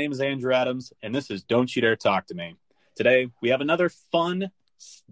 Hi there. My name is Andrew Adams, and this is Don't You Dare Talk to Me. Today, we have another fun,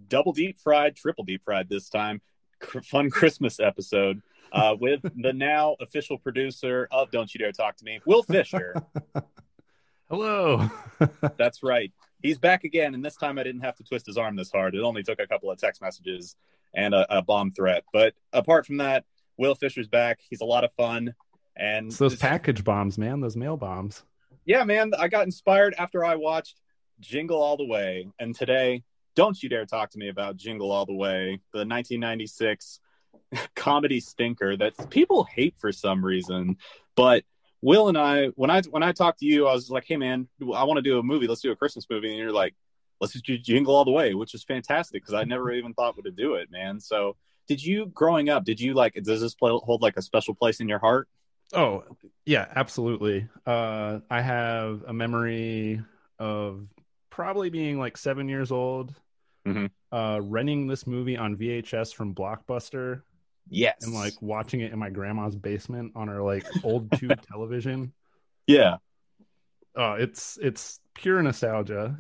double deep fried, triple deep fried this time, cr- fun Christmas episode uh, with the now official producer of Don't You Dare Talk to Me, Will Fischer. Hello. That's right. He's back again, and this time I didn't have to twist his arm this hard. It only took a couple of text messages and a, a bomb threat. But apart from that, Will Fischer's back. He's a lot of fun. And it's those package bombs, man, those mail bombs. Yeah, man. I got inspired after I watched Jingle All the Way. And today, don't you dare talk to me about Jingle All the Way, the 1996 comedy stinker that people hate for some reason. But Will and I, when I when I talked to you, I was like, "Hey, man, I want to do a movie. Let's do a Christmas movie." And you're like, "Let's just do Jingle All the Way," which is fantastic because I never even thought would do it, man. So, did you growing up? Did you like? Does this play, hold like a special place in your heart? Oh, yeah, absolutely. Uh, I have a memory of probably being like seven years old, mm-hmm. uh, renting this movie on VHS from Blockbuster. Yes. And like watching it in my grandma's basement on her like old tube television. Yeah. Uh, it's it's pure nostalgia.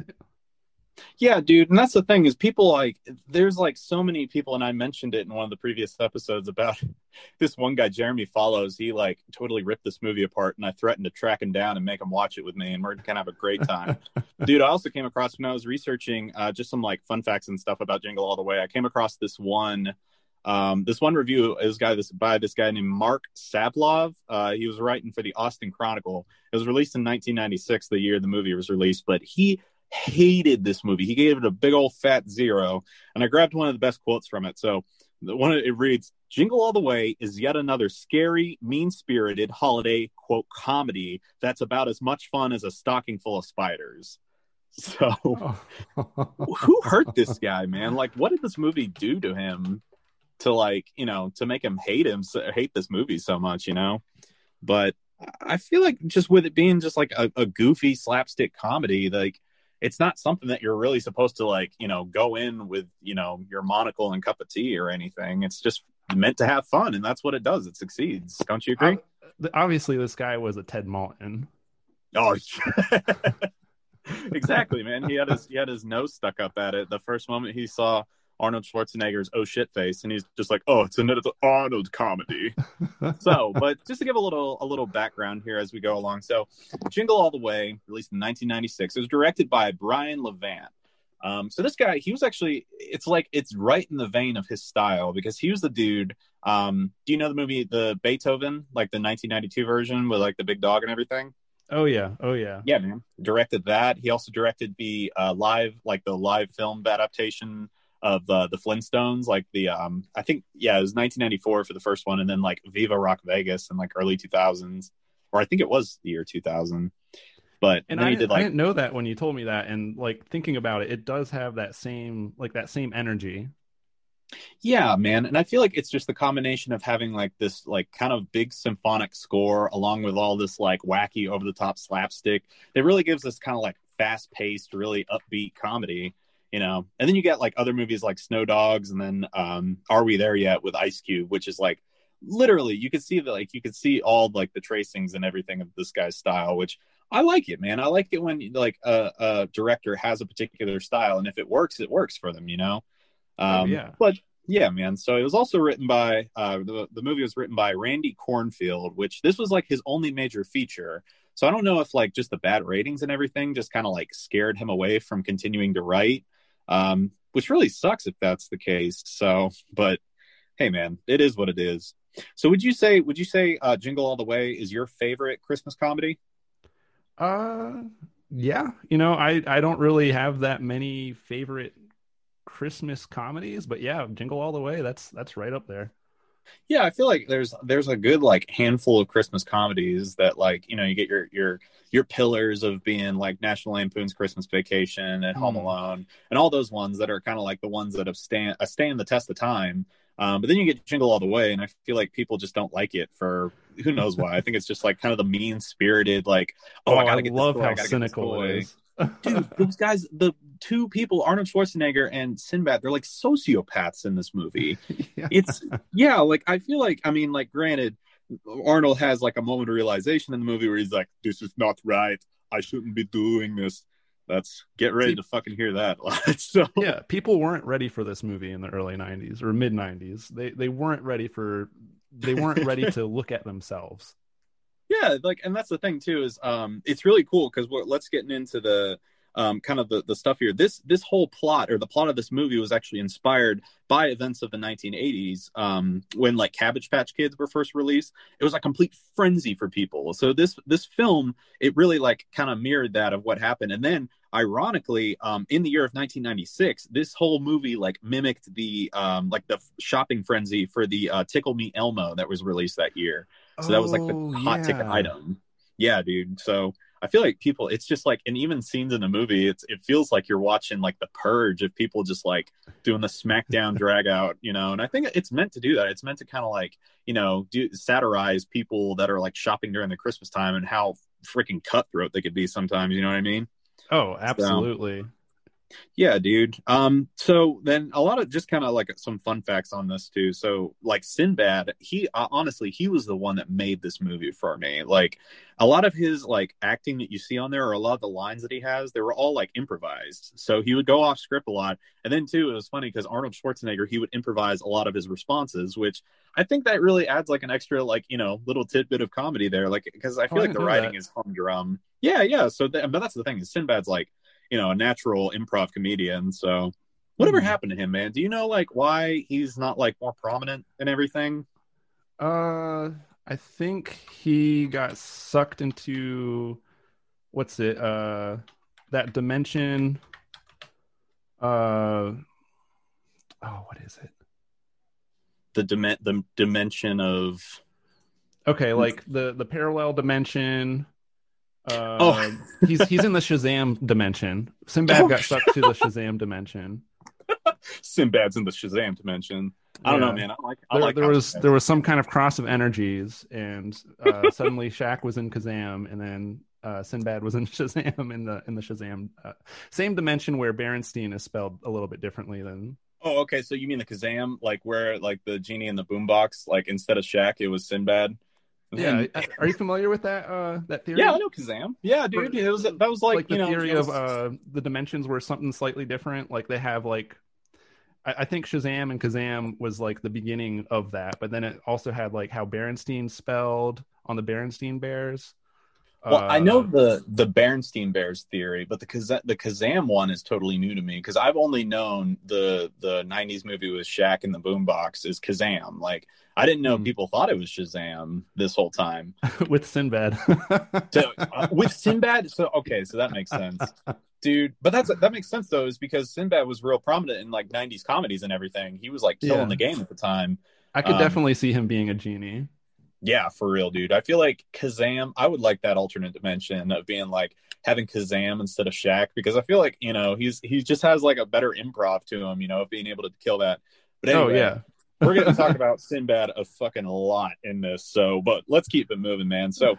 Yeah, dude, and that's the thing is people like there's like so many people, and I mentioned it in one of the previous episodes about this one guy Jeremy follows. He like totally ripped this movie apart, and I threatened to track him down and make him watch it with me, and we're gonna have a great time. dude, I also came across when I was researching uh, just some like fun facts and stuff about Jingle All the Way. I came across this one. Um, this one review is guy this by this guy named Marc Savlov. Uh, he was writing for the Austin Chronicle. It was released in 1996, the year the movie was released, but he hated this movie. He gave it a big old fat zero. And I grabbed one of the best quotes from it. So the one it reads, Jingle All the Way is yet another scary, mean spirited holiday quote comedy that's about as much fun as a stocking full of spiders. So who hurt this guy, man? Like what did this movie do to him to like, you know, to make him hate him hate this movie so much, you know? But I feel like just with it being just like a, a goofy slapstick comedy, like it's not something that you're really supposed to like you know go in with you know your monocle and cup of tea or anything. It's just meant to have fun and that's what it does. It succeeds. Don't you agree? Obviously this guy was a ted malton oh exactly man. He had his he had his nose stuck up at it. The first moment he saw Arnold Schwarzenegger's oh shit face, and he's just like, oh, it's another Arnold comedy. so, but just to give a little a little background here as we go along. So, Jingle All the Way, released in 1996, it was directed by Brian Levant. Um, so this guy, he was actually, it's like it's right in the vein of his style because he was the dude. Um, do you know the movie The Beethoven, like the 1992 version with like the big dog and everything? Oh yeah, oh yeah, yeah, man. Directed that. He also directed the uh, live, like the live film adaptation of uh, the Flintstones, like the um, I think yeah, it was 1994 for the first one, and then like Viva Rock Vegas in like early 2000s, or I think it was the year 2000. But and I, did, like, I didn't know that when you told me that, and like thinking about it, it does have that same like that same energy. Yeah, man, and I feel like it's just the combination of having like this like kind of big symphonic score along with all this like wacky over the top slapstick. It really gives us kind of like fast paced, really upbeat comedy you know? And then you get like other movies like snow dogs and then um are we there yet with ice cube which is like literally you could see that like you could see all like the tracings and everything of this guy's style which i like it man. I like it when like a, a director has a particular style and if it works it works for them you know? Oh, um oh, yeah. but yeah man. So it was also written by uh the, the movie was written by randy Kornfield which this was like his only major feature. So i don't know if like just the bad ratings and everything just kind of like scared him away from continuing to write um, which really sucks if that's the case. So, but hey, man, it is what it is. So, would you say would you say uh, Jingle All the Way is your favorite Christmas comedy? Uh, yeah. You know, I I don't really have that many favorite Christmas comedies, but yeah, Jingle All the Way that's that's right up there. Yeah, I feel like there's there's a good like handful of Christmas comedies that like you know you get your your your pillars of being like National Lampoon's Christmas Vacation and Home mm. Alone and all those ones that are kind of like the ones that have stand uh, stand the test of time. Um, but then you get Jingle All the Way, and I feel like people just don't like it for who knows why. I think it's just like kind of the mean spirited, like oh, oh I gotta I get love this how cynical it is. Dude, those guys, the two people, Arnold Schwarzenegger and Sinbad, they're like sociopaths in this movie. yeah. It's yeah, like I feel like I mean, like granted, Arnold has like a moment of realization in the movie where he's like, "This is not right. I shouldn't be doing this." That's get ready See- to fucking hear that. so yeah, people weren't ready for this movie in the early '90s or mid '90s. They they weren't ready for they weren't ready to look at themselves. Yeah like and that's the thing too is um it's really cool because what let's get into the um kind of the, the stuff here. This this whole plot or the plot of this movie was actually inspired by events of the 1980s um when like cabbage patch kids were first released. It was a complete frenzy for people. So this this film it really like kind of mirrored that of what happened. And then ironically um in the year of 1996 this whole movie like mimicked the um like the shopping frenzy for the uh tickle me elmo that was released that year so that was like the Oh, hot ticket item. Yeah, dude. So I feel like people, it's just like, and even scenes in the movie, it's it feels like you're watching like the purge of people just like doing the smackdown drag out, you know. And I think it's meant to do that. It's meant to kind of like, you know, do satirize people that are like shopping during the Christmas time and how freaking cutthroat they could be sometimes. You know what I mean? Oh, absolutely. Yeah, dude. Um, so then a lot of just kind of like some fun facts on this too. So like Sinbad, he uh, honestly he was the one that made this movie for me. Like a lot of his like acting that you see on there, or a lot of the lines that he has, they were all like improvised. So he would go off script a lot, and then too it was funny because Arnold Schwarzenegger he would improvise a lot of his responses, which I think that really adds like an extra like you know little tidbit of comedy there. Like because I feel Oh, I like the writing that. is humdrum. Yeah, yeah. So th- but that's the thing is Sinbad's like you know a natural improv comedian so whatever Hmm. happened to him man do you know like why he's not like more prominent and everything Uh, I think he got sucked into what's it? Uh, that dimension. Uh, oh, what is it? the dim- the dimension of Okay, like the the parallel dimension. Uh, Oh. he's he's in the Shazam dimension. Sinbad Oh, got sucked to the Shazam dimension. Sinbad's in the Shazam dimension. I don't know, man. I like. I There, like there was there was some kind of cross of energies, and uh, suddenly Shaq was in Kazam, and then uh, Sinbad was in Shazam in the in the Shazam uh, same dimension where Berenstein is spelled a little bit differently than. Oh, okay. So you mean the Kazam, like where like the genie in the boombox, like instead of Shaq, it was Sinbad. Yeah, And- are you familiar with that uh, that theory? yeah, I know Kazam. Yeah, dude. It was that was like, like, the you know theory was- of uh the dimensions were something slightly different like they have like I, I think shazam and kazam was like the beginning of that but then it also had like how berenstein spelled on the berenstein bears Well, I know Uh, the the Bernstein Bears theory, but the Kaz- the Kazam one is totally new to me because I've only known the the '90s movie with Shaq and the Boombox is Kazam. Like I didn't know Hmm. people thought it was Shazam this whole time. with sinbad So uh, with Sinbad, so okay, so that makes sense, dude. But that's that makes sense though, is because Sinbad was real prominent in like '90s comedies and everything. He was like killing Yeah. the game at the time. i could um, definitely see him being a genie Yeah, for real, dude. I feel like Kazam, I would like that alternate dimension of being like having Kazam instead of Shaq because I feel like, you know, he's he just has like a better improv to him, you know, of being able to kill that. But oh, anyway, oh yeah we're going to talk about Sinbad a fucking lot in this. So, but let's keep it moving, man. So,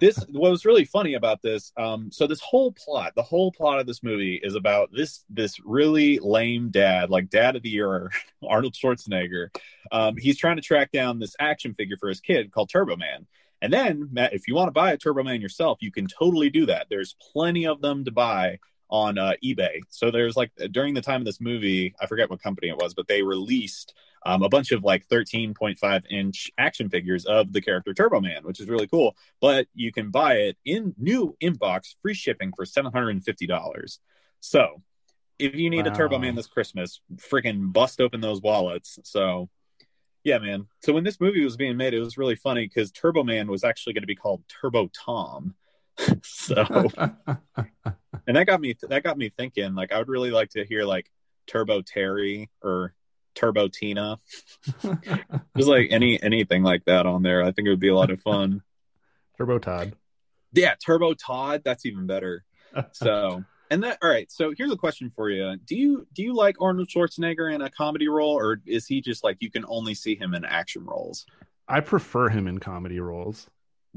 this what was really funny about this um so this whole plot the whole plot of this movie is about this this really lame dad like dad of the year arnold schwarzenegger um he's trying to track down this action figure for his kid called turbo man and then matt if you want to buy a turbo man yourself you can totally do that there's plenty of them to buy on uh, ebay so there's like during the time of this movie i forget what company it was but they released um, a bunch of like 13.5 inch action figures of the character turbo man which is really cool. But you can buy it in new inbox free shipping for $750 so if you need a turbo man this christmas freaking bust open those wallets. So yeah man. So when this movie was being made it was really funny because turbo man was actually going to be called turbo tom. So and that got me that got me thinking like i would really like to hear like turbo terry or turbo tina. Just like any anything like that on there i think it would be a lot of fun. Turbo todd. Yeah turbo todd that's even better. So and that all right so here's a question for you. Do you do you like arnold schwarzenegger in a comedy role or is he just like you can only see him in action roles? I prefer him in comedy roles.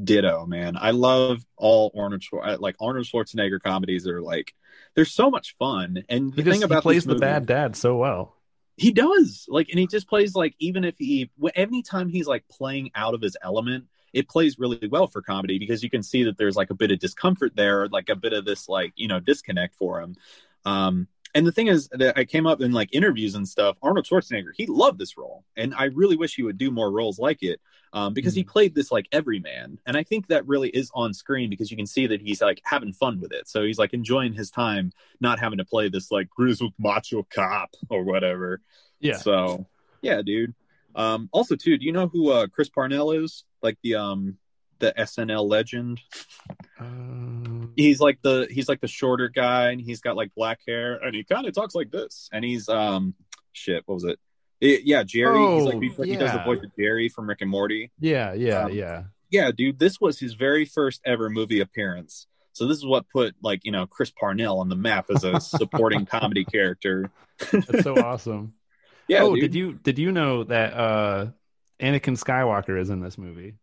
Ditto man. I love all arnold Schwar- like arnold schwarzenegger comedies are like they're so much fun and the just, thing about he plays the bad dad so well he does like and he just plays like even if he anytime he's like playing out of his element it plays really well for comedy because you can see that there's like a bit of discomfort there, like a bit of this like you know disconnect for him. Um, and the thing is that I came up in like interviews and stuff. Arnold Schwarzenegger, he loved this role, and I really wish he would do more roles like it um, because mm-hmm. he played this like everyman, and I think that really is on screen because you can see that he's like having fun with it. So he's like enjoying his time, not having to play this like grizzled macho cop or whatever. Yeah. So yeah, dude. Um, also, too, do you know who uh, Chris Parnell is? Like the um, the SNL legend. Um... He's like the he's like the shorter guy, and he's got like black hair, and he kind of talks like this. And he's um, shit, what was it? it yeah, Jerry. Oh, he's like he's, yeah. he does the voice of Jerry from Rick and Morty. Yeah, yeah, um, yeah. Yeah, dude, this was his very first ever movie appearance. So this is what put like you know Chris Parnell on the map as a supporting comedy character. That's so awesome. Yeah. Oh, dude. did you did you know that uh Anakin Skywalker is in this movie?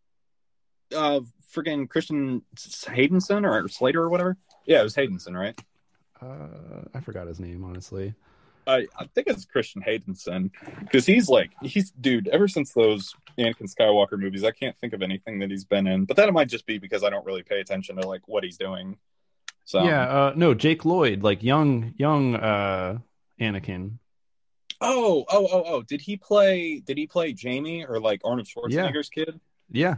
Uh, freaking Christian Haydenson or Slater or whatever. Yeah, it was Haydenson, right? Uh, I forgot his name honestly. I, I think it's Christian Haydenson because he's like he's dude. Ever since those Anakin Skywalker movies, I can't think of anything that he's been in. But that might just be because I don't really pay attention to like what he's doing. So yeah, uh, no, Jake Lloyd, like young young uh, Anakin. Oh, oh, oh, oh! Did he play? Did he play Jamie or like Arnold Schwarzenegger's yeah. kid? Yeah.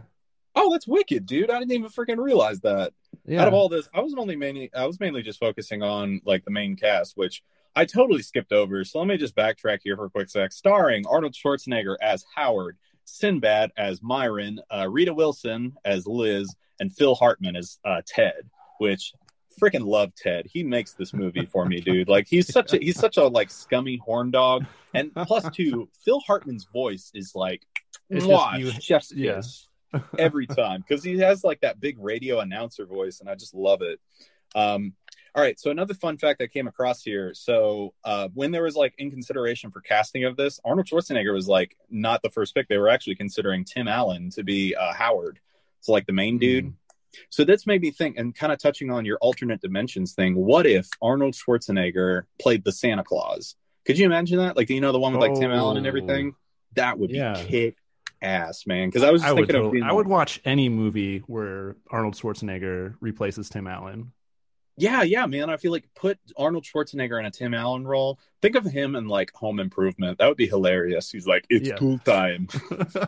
Oh, that's wicked, dude! I didn't even freaking realize that. Yeah. Out of all this, I was only mainly I was mainly just focusing on like the main cast, which I totally skipped over. So let me just backtrack here for a quick sec. Starring Arnold Schwarzenegger as Howard, Sinbad as Myron, uh, Rita Wilson as Liz, and Phil Hartman as uh, Ted. Which freaking love Ted. He makes this movie for me, dude. Like he's such a he's such a like scummy horn dog. And plus two, Phil Hartman's voice is like mwah, you, chef's yeah. kiss every time because he has like that big radio announcer voice, and I just love it. Um, all right, so another fun fact I came across here. So uh, when there was like in consideration for casting of this, Arnold Schwarzenegger was like not the first pick. They were actually considering Tim Allen to be uh, Howard. So like the main dude. Mm. So this made me think, and kind of touching on your alternate dimensions thing. What if Arnold Schwarzenegger played the Santa Claus? Could you imagine that? Like, do you know, the one with like oh, Tim Allen and everything. Oh. That would be yeah. kick ass, man. Because I was I would, thinking totally, of. I would watch any movie where Arnold Schwarzenegger replaces Tim Allen. Yeah, yeah, man. I feel like put Arnold Schwarzenegger in a Tim Allen role. Think of him in like Home Improvement. That would be hilarious. He's like, "It's yeah. pool time."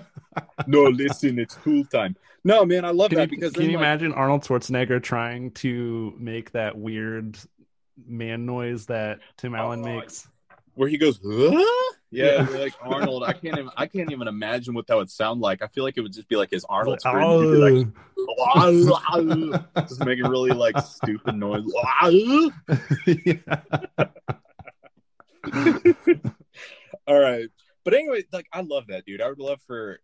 no, listen, it's pool time. No, man, I love can that you, because can you like... imagine Arnold Schwarzenegger trying to make that weird man noise that Tim Allen oh, makes? Where he goes, huh? yeah, yeah. like Arnold. I can't even. I can't even imagine what that would sound like. I feel like it would just be like his Arnold scream. Like, just making really like stupid noise. All right. But anyway, like I love that dude. I would love for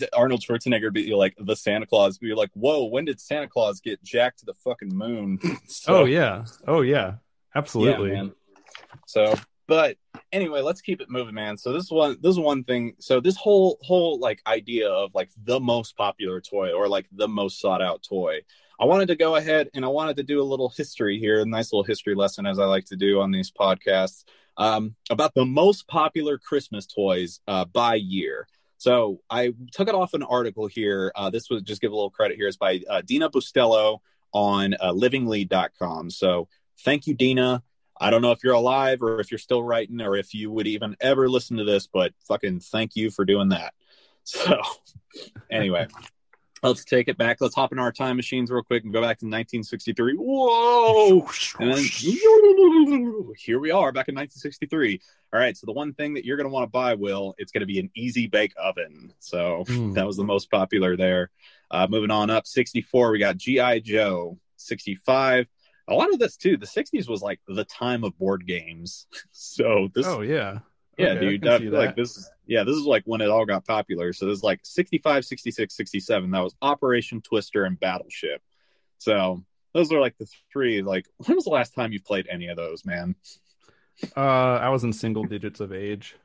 uh, Arnold Schwarzenegger to be like the Santa Claus. Be like, whoa, when did Santa Claus get jacked to the fucking moon? so, oh yeah, oh yeah, absolutely. Yeah, so, but anyway, let's keep it moving, man. So this one, this is one thing. So this whole whole like idea of like the most popular toy or like the most sought out toy. I wanted to go ahead and I wanted to do a little history here, a nice little history lesson as I like to do on these podcasts um, about the most popular Christmas toys uh, by year. So I took it off an article here. Uh, this was just give a little credit here. It's by uh, Dina Bustello on uh, livinglead.com. So thank you, Dina. I don't know if you're alive or if you're still writing or if you would even ever listen to this, but fucking thank you for doing that. So anyway, let's take it back. Let's hop in our time machines real quick and go back to 1963. Whoa! And then, here we are back in 1963. All right, so the one thing that you're going to want to buy, Will, it's going to be an easy bake oven. So mm. that was the most popular there. Uh, moving on up, 64, we got GI Joe. 65, a lot of this too. The 60s was like the time of board games. so this. Oh yeah. Yeah, okay, dude. That, like this. Yeah, this is like when it all got popular. So there's like 65, 66, 67. That was Operation Twister and Battleship. So those are like the three. Like, when was the last time you played any of those, man? Uh, I was in single digits of age.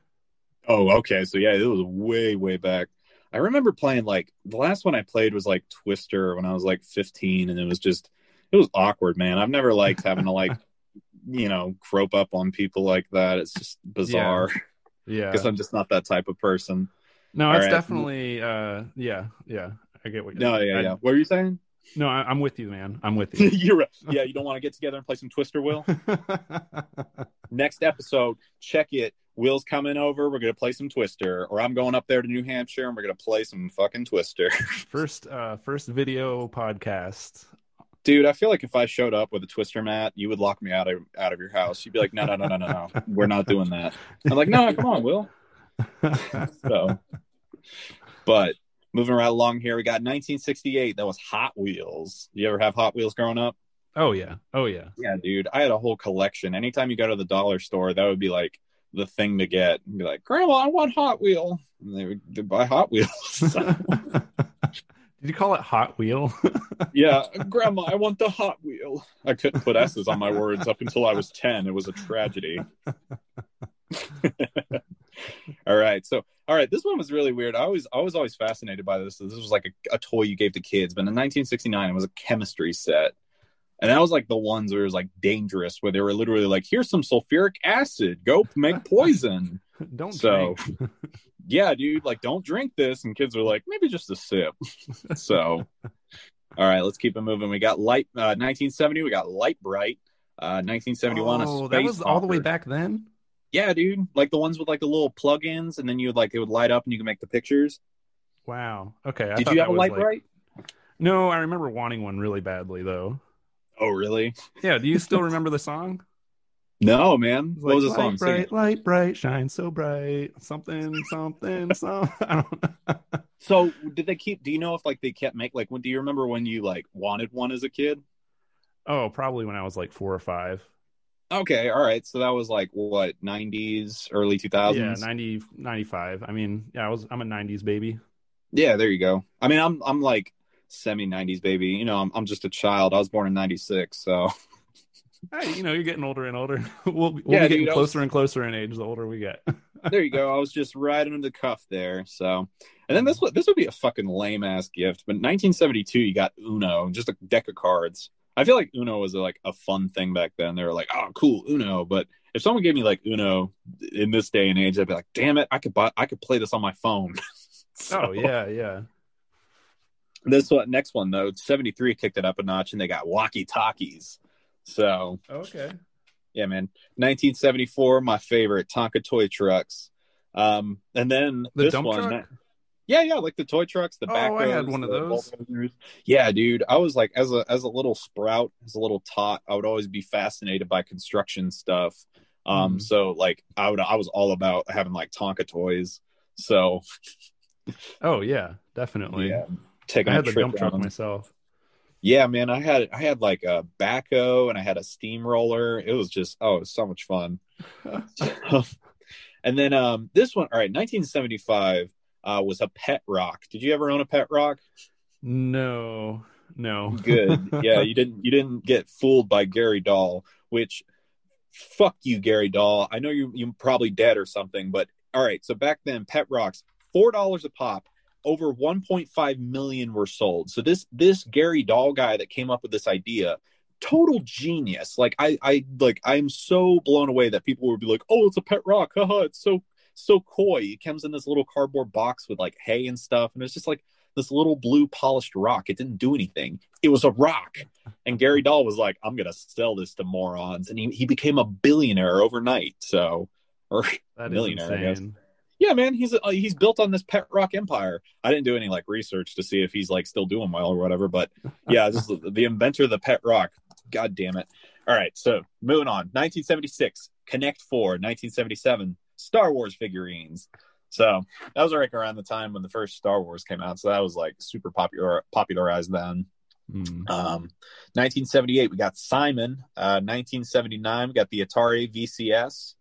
Oh, okay. So yeah, it was way, way back. I remember playing like the last one I played was like Twister when I was like 15, and it was just it was awkward, man. I've never liked having to like, you know, grope up on people like that. It's just bizarre. Yeah. Because I'm just not that type of person. No, All it's right. definitely uh yeah, yeah. I get what you're No, yeah, I- yeah. What were you saying? No, I, I'm with you, man. I'm with you. You're right. Yeah, you don't want to get together and play some Twister, Will. Next episode, check it. Will's coming over. We're gonna play some Twister, or I'm going up there to New Hampshire and we're gonna play some fucking Twister. first, uh, first video podcast. Dude, I feel like if I showed up with a Twister mat, you would lock me out of out of your house. You'd be like, no, no, no, no, no, no. We're not doing that. I'm like, no, come on, Will. So, but moving right along here, we got 1968. That was Hot Wheels. You ever have Hot Wheels growing up? oh yeah, oh yeah. Yeah, dude. I had a whole collection. Anytime you go to the dollar store, that would be like the thing to get. And be like, Grandma, I want Hot Wheel. And they would buy Hot Wheels. Did you call it Hot Wheel? yeah, Grandma, I want the Hot Wheel. I couldn't put S's on my words up until I was 10. It was a tragedy. all right. So, all right. This one was really weird. I was, I was always fascinated by this. This was like a, a toy you gave to kids, but in 1969, it was a chemistry set. And that was like the ones where it was like dangerous, where they were literally like, here's some sulfuric acid, go make poison. Don't So-. Yeah, dude, like don't drink this. And kids are like, maybe just a sip. so, all right, let's keep it moving. We got light, uh, 1970, we got Lite-Brite. Uh, 1971, a Oh, that was all the way back then. Yeah, dude, like the ones with like the little plug-ins, and then you would like it would light up and you can make the pictures. Wow. Okay. I Did you have a light like- bright? No, I remember wanting one really badly though. Oh, really? Yeah. Do you still remember the song? No, man. What was the like, song? Light bright, light bright, shine so bright. Something, something, some. I don't. know. So, did they keep? Do you know if like they kept make like? When do you remember when you like wanted one as a kid? Oh, probably when I was like four or five. Okay, all right. So that was like what '90s, early 2000s. Yeah, 90, 95. I mean, yeah, I was. I'm a '90s baby. Yeah, there you go. I mean, I'm I'm like semi '90s baby. You know, I'm I'm just a child. I was born in '96, so Hey, you know, you're getting older and older. we'll we'll Yeah, be getting dude, I was- closer and closer in age the older we get. there you go. I was just right under the cuff there. So, and then this would this would be a fucking lame ass gift. But in 1972, you got Uno, just a deck of cards. I feel like Uno was like a fun thing back then. They were like, oh, cool, Uno. But if someone gave me like Uno in this day and age, I'd be like, damn it, I could buy, I could play this on my phone. So- oh yeah, yeah. This one, next one though, 73 kicked it up a notch, and they got walkie talkies. So Okay. yeah, man. 1974, my favorite Tonka toy trucks. Um, and then The this dump one, truck? yeah, yeah, like the toy trucks, the Oh, back. I had one of those. Yeah, dude. I was like, as a as a little sprout, as a little tot, I would always be fascinated by construction stuff. Um, Mhm. so like, I would, I was all about having like Tonka toys. So Oh yeah, definitely. yeah, taking I a had the dump truck myself. Yeah, man, I had I had like a backhoe and I had a steamroller. It was just oh, it was so much fun. and then um this one, all right, 1975 uh was a pet rock. Did you ever own a pet rock? No, no. Good. yeah, you didn't you didn't get fooled by Gary Dahl, which fuck you, Gary Dahl. I know you you're probably dead or something, but all right, so back then pet rocks, four dollars a pop. Over 1.5 million were sold. So this this Gary Dahl guy that came up with this idea, total genius. Like I I like I'm so blown away that people would be like, "Oh, it's a pet rock. Haha, it's so so coy." It comes in this little cardboard box with like hay and stuff and it's just like this little blue polished rock. It didn't do anything. It was a rock. And Gary Dahl was like, I'm going to sell this to morons. And he, he became a billionaire overnight. So, or That is Millionaire, I guess. Yeah, man, he's uh, he's built on this pet rock empire. I didn't do any like research to see if he's like still doing well or whatever, but yeah, just the, the inventor of the pet rock. God damn it! All right, so moving on. 1976, Connect Four. 1977, Star Wars figurines. So that was right around the time when the first Star Wars came out. So that was like super popular, popularized then. Hmm. Um, 1978, we got Simon. Uh, 1979, we got the Atari VCS.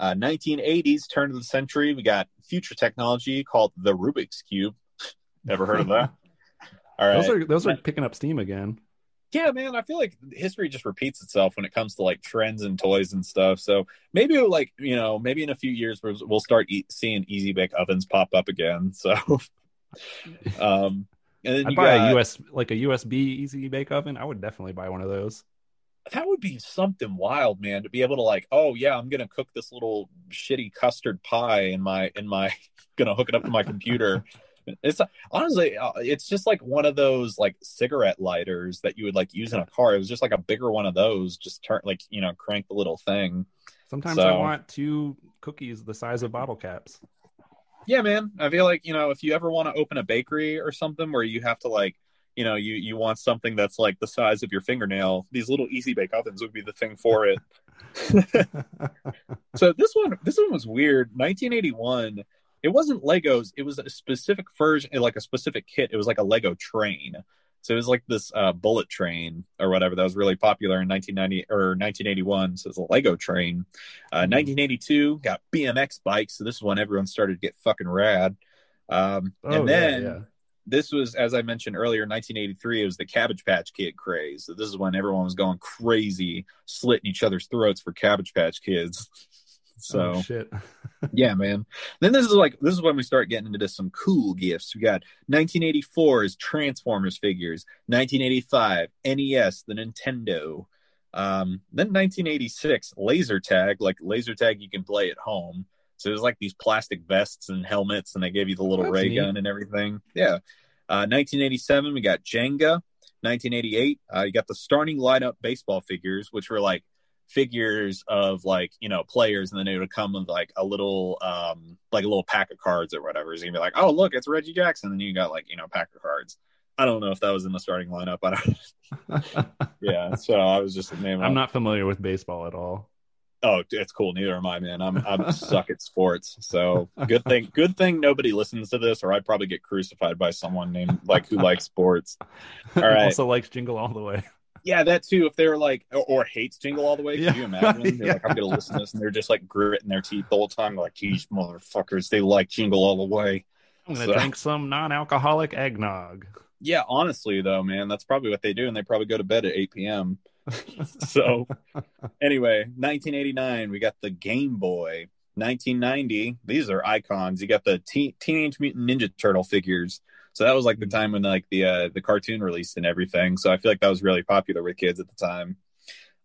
Uh, 1980s, turn of the century, we got future technology called the Rubik's Cube. Never heard of that? All right. Those are those are picking up steam again. yeah, man, I feel like history just repeats itself when it comes to like trends and toys and stuff. So maybe like, you know, maybe in a few years we'll we'll start e- seeing easy bake ovens pop up again. So, um, and then I'd you buy got- a US like a USB easy bake oven. I would definitely buy one of those. That would be something wild, man, to be able to like, oh yeah, I'm gonna cook this little shitty custard pie in my in my gonna hook it up to my computer It's honestly, uh, it's just like one of those like cigarette lighters that you would like use in a car. It was just like a bigger one of those. Just turn like you know crank the little thing. Sometimes So- I want two cookies the size of bottle caps. Yeah, man. I feel like you know if you ever want to open a bakery or something where you have to like you know you you want something that's like the size of your fingernail, these little easy bake ovens would be the thing for it. so this one this one was weird. 1981 it wasn't legos. It was a specific version like a specific kit. It was like a lego train. So it was like this uh, bullet train or whatever that was really popular in 1990 or 1981 so it's a lego train. Uh, 1982 got bmx bikes. So this is when everyone started to get fucking rad. Um, Oh, and yeah, then yeah. This was as i mentioned earlier 1983 it was the cabbage patch kid craze. So this is when everyone was going crazy slitting each other's throats for cabbage patch kids. So oh, shit. yeah man. Then this is like this is when we start getting into some cool gifts. We got 1984's transformers figures 1985 nes the nintendo. Um then 1986 laser tag like laser tag you can play at home so it was like these plastic vests and helmets and they gave you the little That's ray neat. gun and everything. Yeah. Uh 1987 we got jenga. 1988 uh you got the starting lineup baseball figures which were like figures of like you know players and then it would come with like a little um like a little pack of cards or whatever. It's gonna be like oh look it's reggie jackson. And then you got like you know pack of cards. I don't know if that was in the starting lineup. I don't yeah so i was just naming I'm not familiar with baseball at all. Oh it's cool neither am i man i'm i'm suck at sports so good thing good thing nobody listens to this or i'd probably get crucified by someone named like who likes sports all right also likes Jingle All the Way. yeah, that too. If they're like, or, or hates Jingle All the Way, Yeah. can you imagine? They're Yeah. like, I'm going to listen to this, and they're just like gritting their teeth the whole time, like, these motherfuckers, they like Jingle All the Way. I'm gonna So- drink some non-alcoholic eggnog. Yeah, honestly, though, man, that's probably what they do, and they probably go to bed at 8 p.m. So, anyway, 1989, we got the Game Boy. 1990, these are icons. You got the Teen Teenage Mutant Ninja Turtle figures. So that was like the time when like the uh, the cartoon released and everything. So I feel like that was really popular with kids at the time.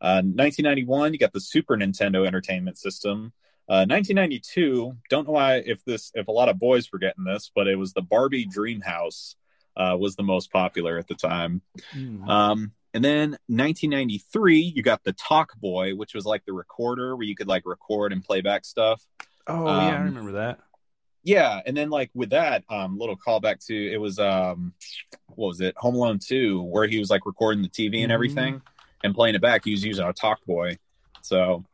Uh, 1991, you got the Super Nintendo Entertainment System. Uh, 1992, don't know why if this if a lot of boys were getting this, but it was the Barbie Dream House uh, was the most popular at the time. Mm. Um, and then 1993, you got the Talk Boy, which was like the recorder where you could like record and playback stuff. oh yeah, I um, remember that. Yeah, and then like with that, um, little callback to it was um, what was it, Home Alone Two, where he was like recording the TV and Mhm. everything and playing it back. He was using a Talk Boy. So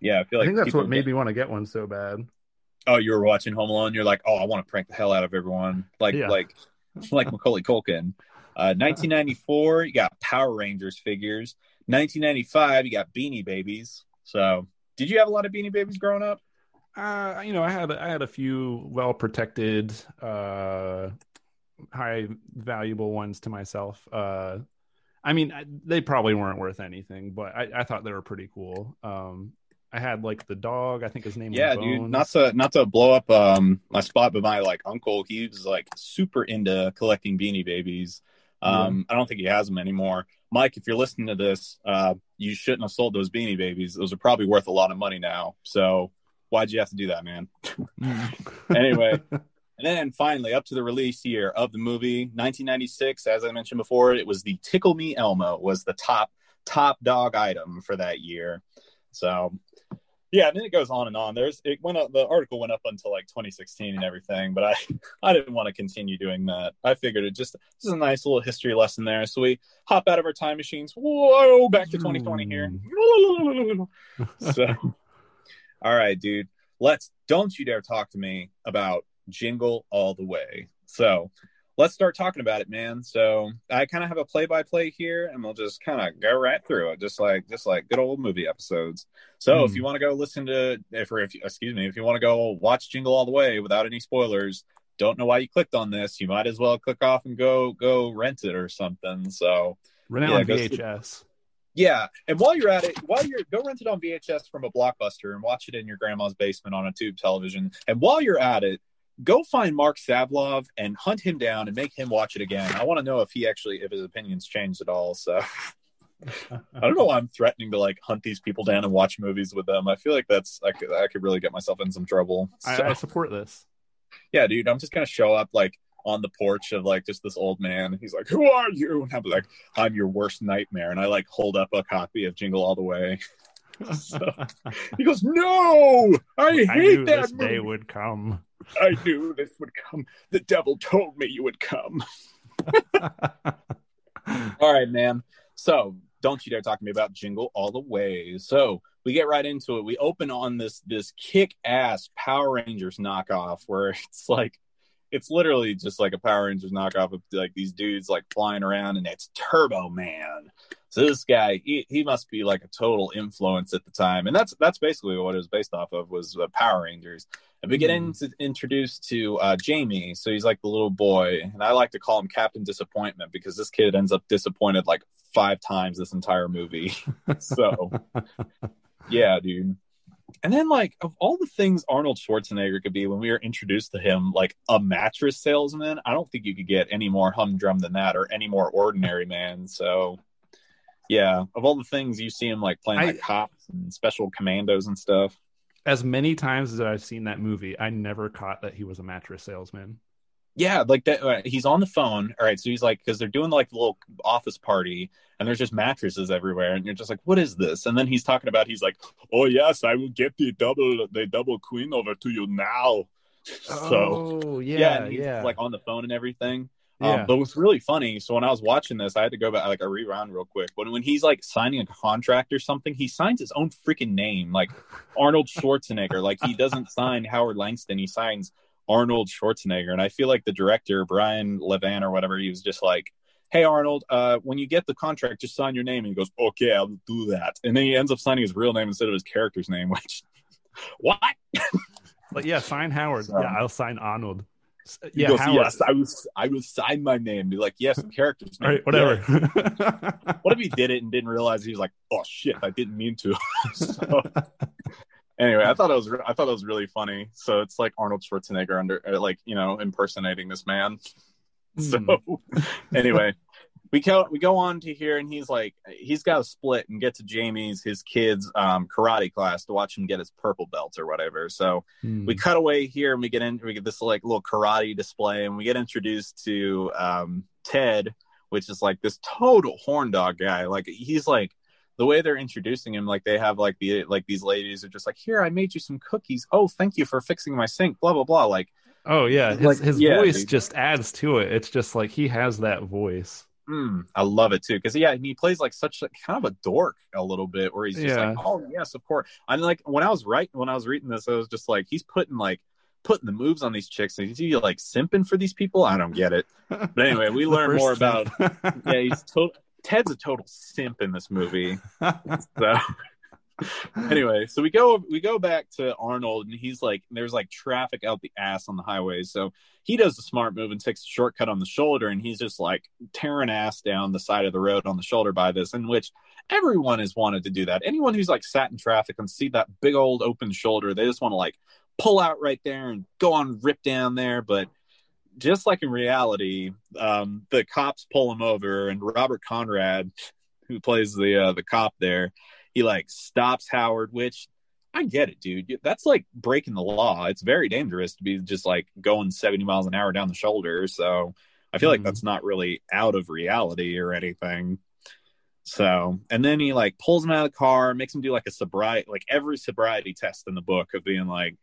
yeah, I feel like I think that's what made get- me want to get one so bad. Oh, you were watching Home Alone. You're like, oh, I want to prank the hell out of everyone, like Yeah. like like Macaulay Culkin. Uh, 1994, you got Power Rangers figures. 1995, you got Beanie Babies. So, did you have a lot of Beanie Babies growing up? Uh, you know, I had I had a few well protected, uh, high valuable ones to myself. Uh, I mean, I, they probably weren't worth anything, but I, I thought they were pretty cool. Um, I had like the dog. I think his name Yeah, was dude. Not to not to blow up um my spot, but my like uncle, he was like super into collecting Beanie Babies. Um, I don't think he has them anymore. Mike, if you're listening to this, uh, you shouldn't have sold those Beanie Babies. Those are probably worth a lot of money now. So why'd you have to do that, man? Anyway. And then finally, up to the release year of the movie, 1996. As I mentioned before, it was the Tickle Me Elmo was the top top dog item for that year. So, yeah, and then it goes on and on. There's it went up. The article went up until like 2016 and everything, but I I didn't want to continue doing that. I figured it just this is a nice little history lesson there. So we hop out of our time machines. Whoa, back to 2020 here. Hmm. so, all right, dude. Let's don't you dare talk to me about Jingle All the Way. So let's start talking about it, man. So I kind of have a play by play here, and we'll just kind of go right through it, just like just like good old movie episodes. So Hmm. if you want to go listen to, if or if excuse me, if you want to go watch Jingle All the Way without any spoilers, don't know why you clicked on this. You might as well click off and go go rent it or something. So Rent it Yeah, on VHS. yeah, and while you're at it, while you're go rent it on VHS from a blockbuster and watch it in your grandma's basement on a tube television. And while you're at it, go find Marc Savlov and hunt him down and make him watch it again. I want to know if he actually if his opinions changed at all. So I don't know why I'm threatening to like hunt these people down and watch movies with them. I feel like that's I could I could really get myself in some trouble. I, I support this. yeah, dude, I'm just gonna show up like on the porch of like just this old man. He's like, "Who are you?" And I'm like, "I'm your worst nightmare." And I like hold up a copy of Jingle All the Way. so, he goes, "No, I hate I knew that this movie. day would come. I knew this would come. The devil told me you would come." All right, man. So don't you dare talk to me about Jingle All the Way. So we get right into it. We open on this this kick ass Power Rangers knockoff where it's like it's literally just like a Power Rangers knockoff of like these dudes like flying around and it's Turbo Man. So this guy, he, he must be like a total influence at the time, and that's that's basically what it was based off of was the Power Rangers. And we get into, introduced to uh, Jamie, so he's like the little boy, and I like to call him Captain Disappointment because this kid ends up disappointed like five times this entire movie. so yeah, dude. And then like of all the things Arnold Schwarzenegger could be when we were introduced to him, like a mattress salesman, I don't think you could get any more humdrum than that or any more ordinary man. So yeah, of all the things you see him like playing I- like cops and special commandos and stuff. As many times as I've seen that movie, I never caught that he was a mattress salesman. Yeah, like that. Uh, he's on the phone. All right, so he's like, because they're doing like a little office party, and there's just mattresses everywhere, and you're just like, what is this? And then he's talking about, he's like, oh yes, I will get the double, the double queen over to you now. So oh yeah, yeah, yeah, like on the phone and everything. yeah. Um, but what's really funny, so when I was watching this, I had to go back like a rerun real quick. But when he's like signing a contract or something, he signs his own freaking name, like Arnold Schwarzenegger. like he doesn't sign Howard Langston, he signs Arnold Schwarzenegger. And I feel like the director, Brian Levant or whatever, he was just like, Hey Arnold, uh, when you get the contract, just sign your name. And he goes, Okay, I'll do that. And then he ends up signing his real name instead of his character's name, which what? Like, yeah, sign Howard. So- yeah, I'll sign Arnold. Yeah, goes, Howard. Yes, I was. I will sign my name. Be like, Yes, the character's name. right, whatever. Yes. What if he did it and didn't realize he was like, "Oh shit, I didn't mean to." so, anyway, I thought it was I thought it was really funny. So it's like Arnold Schwarzenegger under uh, like you know impersonating this man. So anyway, we go we go on to here, and he's like he's got to split and get to Jamie's his kids um, karate class to watch him get his purple belt or whatever. So Hmm. we cut away here and we get in we get this like little karate display and we get introduced to um ted which is like this total horn dog guy like he's like the way they're introducing him like they have like the like these ladies are just like here i made you some cookies oh thank you for fixing my sink blah blah blah like Oh yeah, his, Like, his yeah, voice dude. just adds to it. It's just like he has that voice. mm, i love it too because yeah he plays like such like kind of a dork a little bit where he's just Yeah. like oh yes of course i'm like when i was right when i was reading this i was just like he's putting like putting the moves on these chicks and is he like simping for these people i don't get it But anyway, we learn more about yeah, he's to- Ted's a total simp in this movie. So anyway, so we go we go back to Arnold and he's like there's like traffic out the ass on the highway. So he does the smart move and takes a shortcut on the shoulder and he's just like tearing ass down the side of the road on the shoulder by this in which everyone has wanted to do that. Anyone who's like sat in traffic and see that big old open shoulder, they just want to like pull out right there and go on rip down there, but just like in reality, um, the cops pull him over, and Robert Conrad, who plays the uh, the cop there, he like stops Howard, which I get it, dude. That's like breaking the law. It's very dangerous to be just like going 70 miles an hour down the shoulder. So I feel like Mhm. that's not really out of reality or anything. So, and then he like pulls him out of the car, makes him do like a sobriety, like every sobriety test in the book of being like,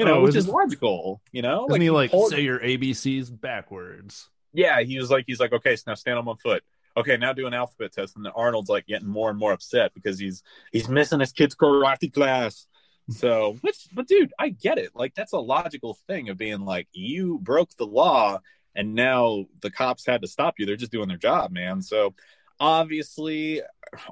you know, Oh, which is logical, you know, Doesn't he like say your ABCs backwards? yeah, he was like, he's like, okay, so now stand on one foot. Okay, now do an alphabet test, and then Arnold's like getting more and more upset because he's he's missing his kid's karate class. So, which, but dude, I get it. Like that's a logical thing of being like, you broke the law, and now the cops had to stop you. They're just doing their job, man. So, obviously,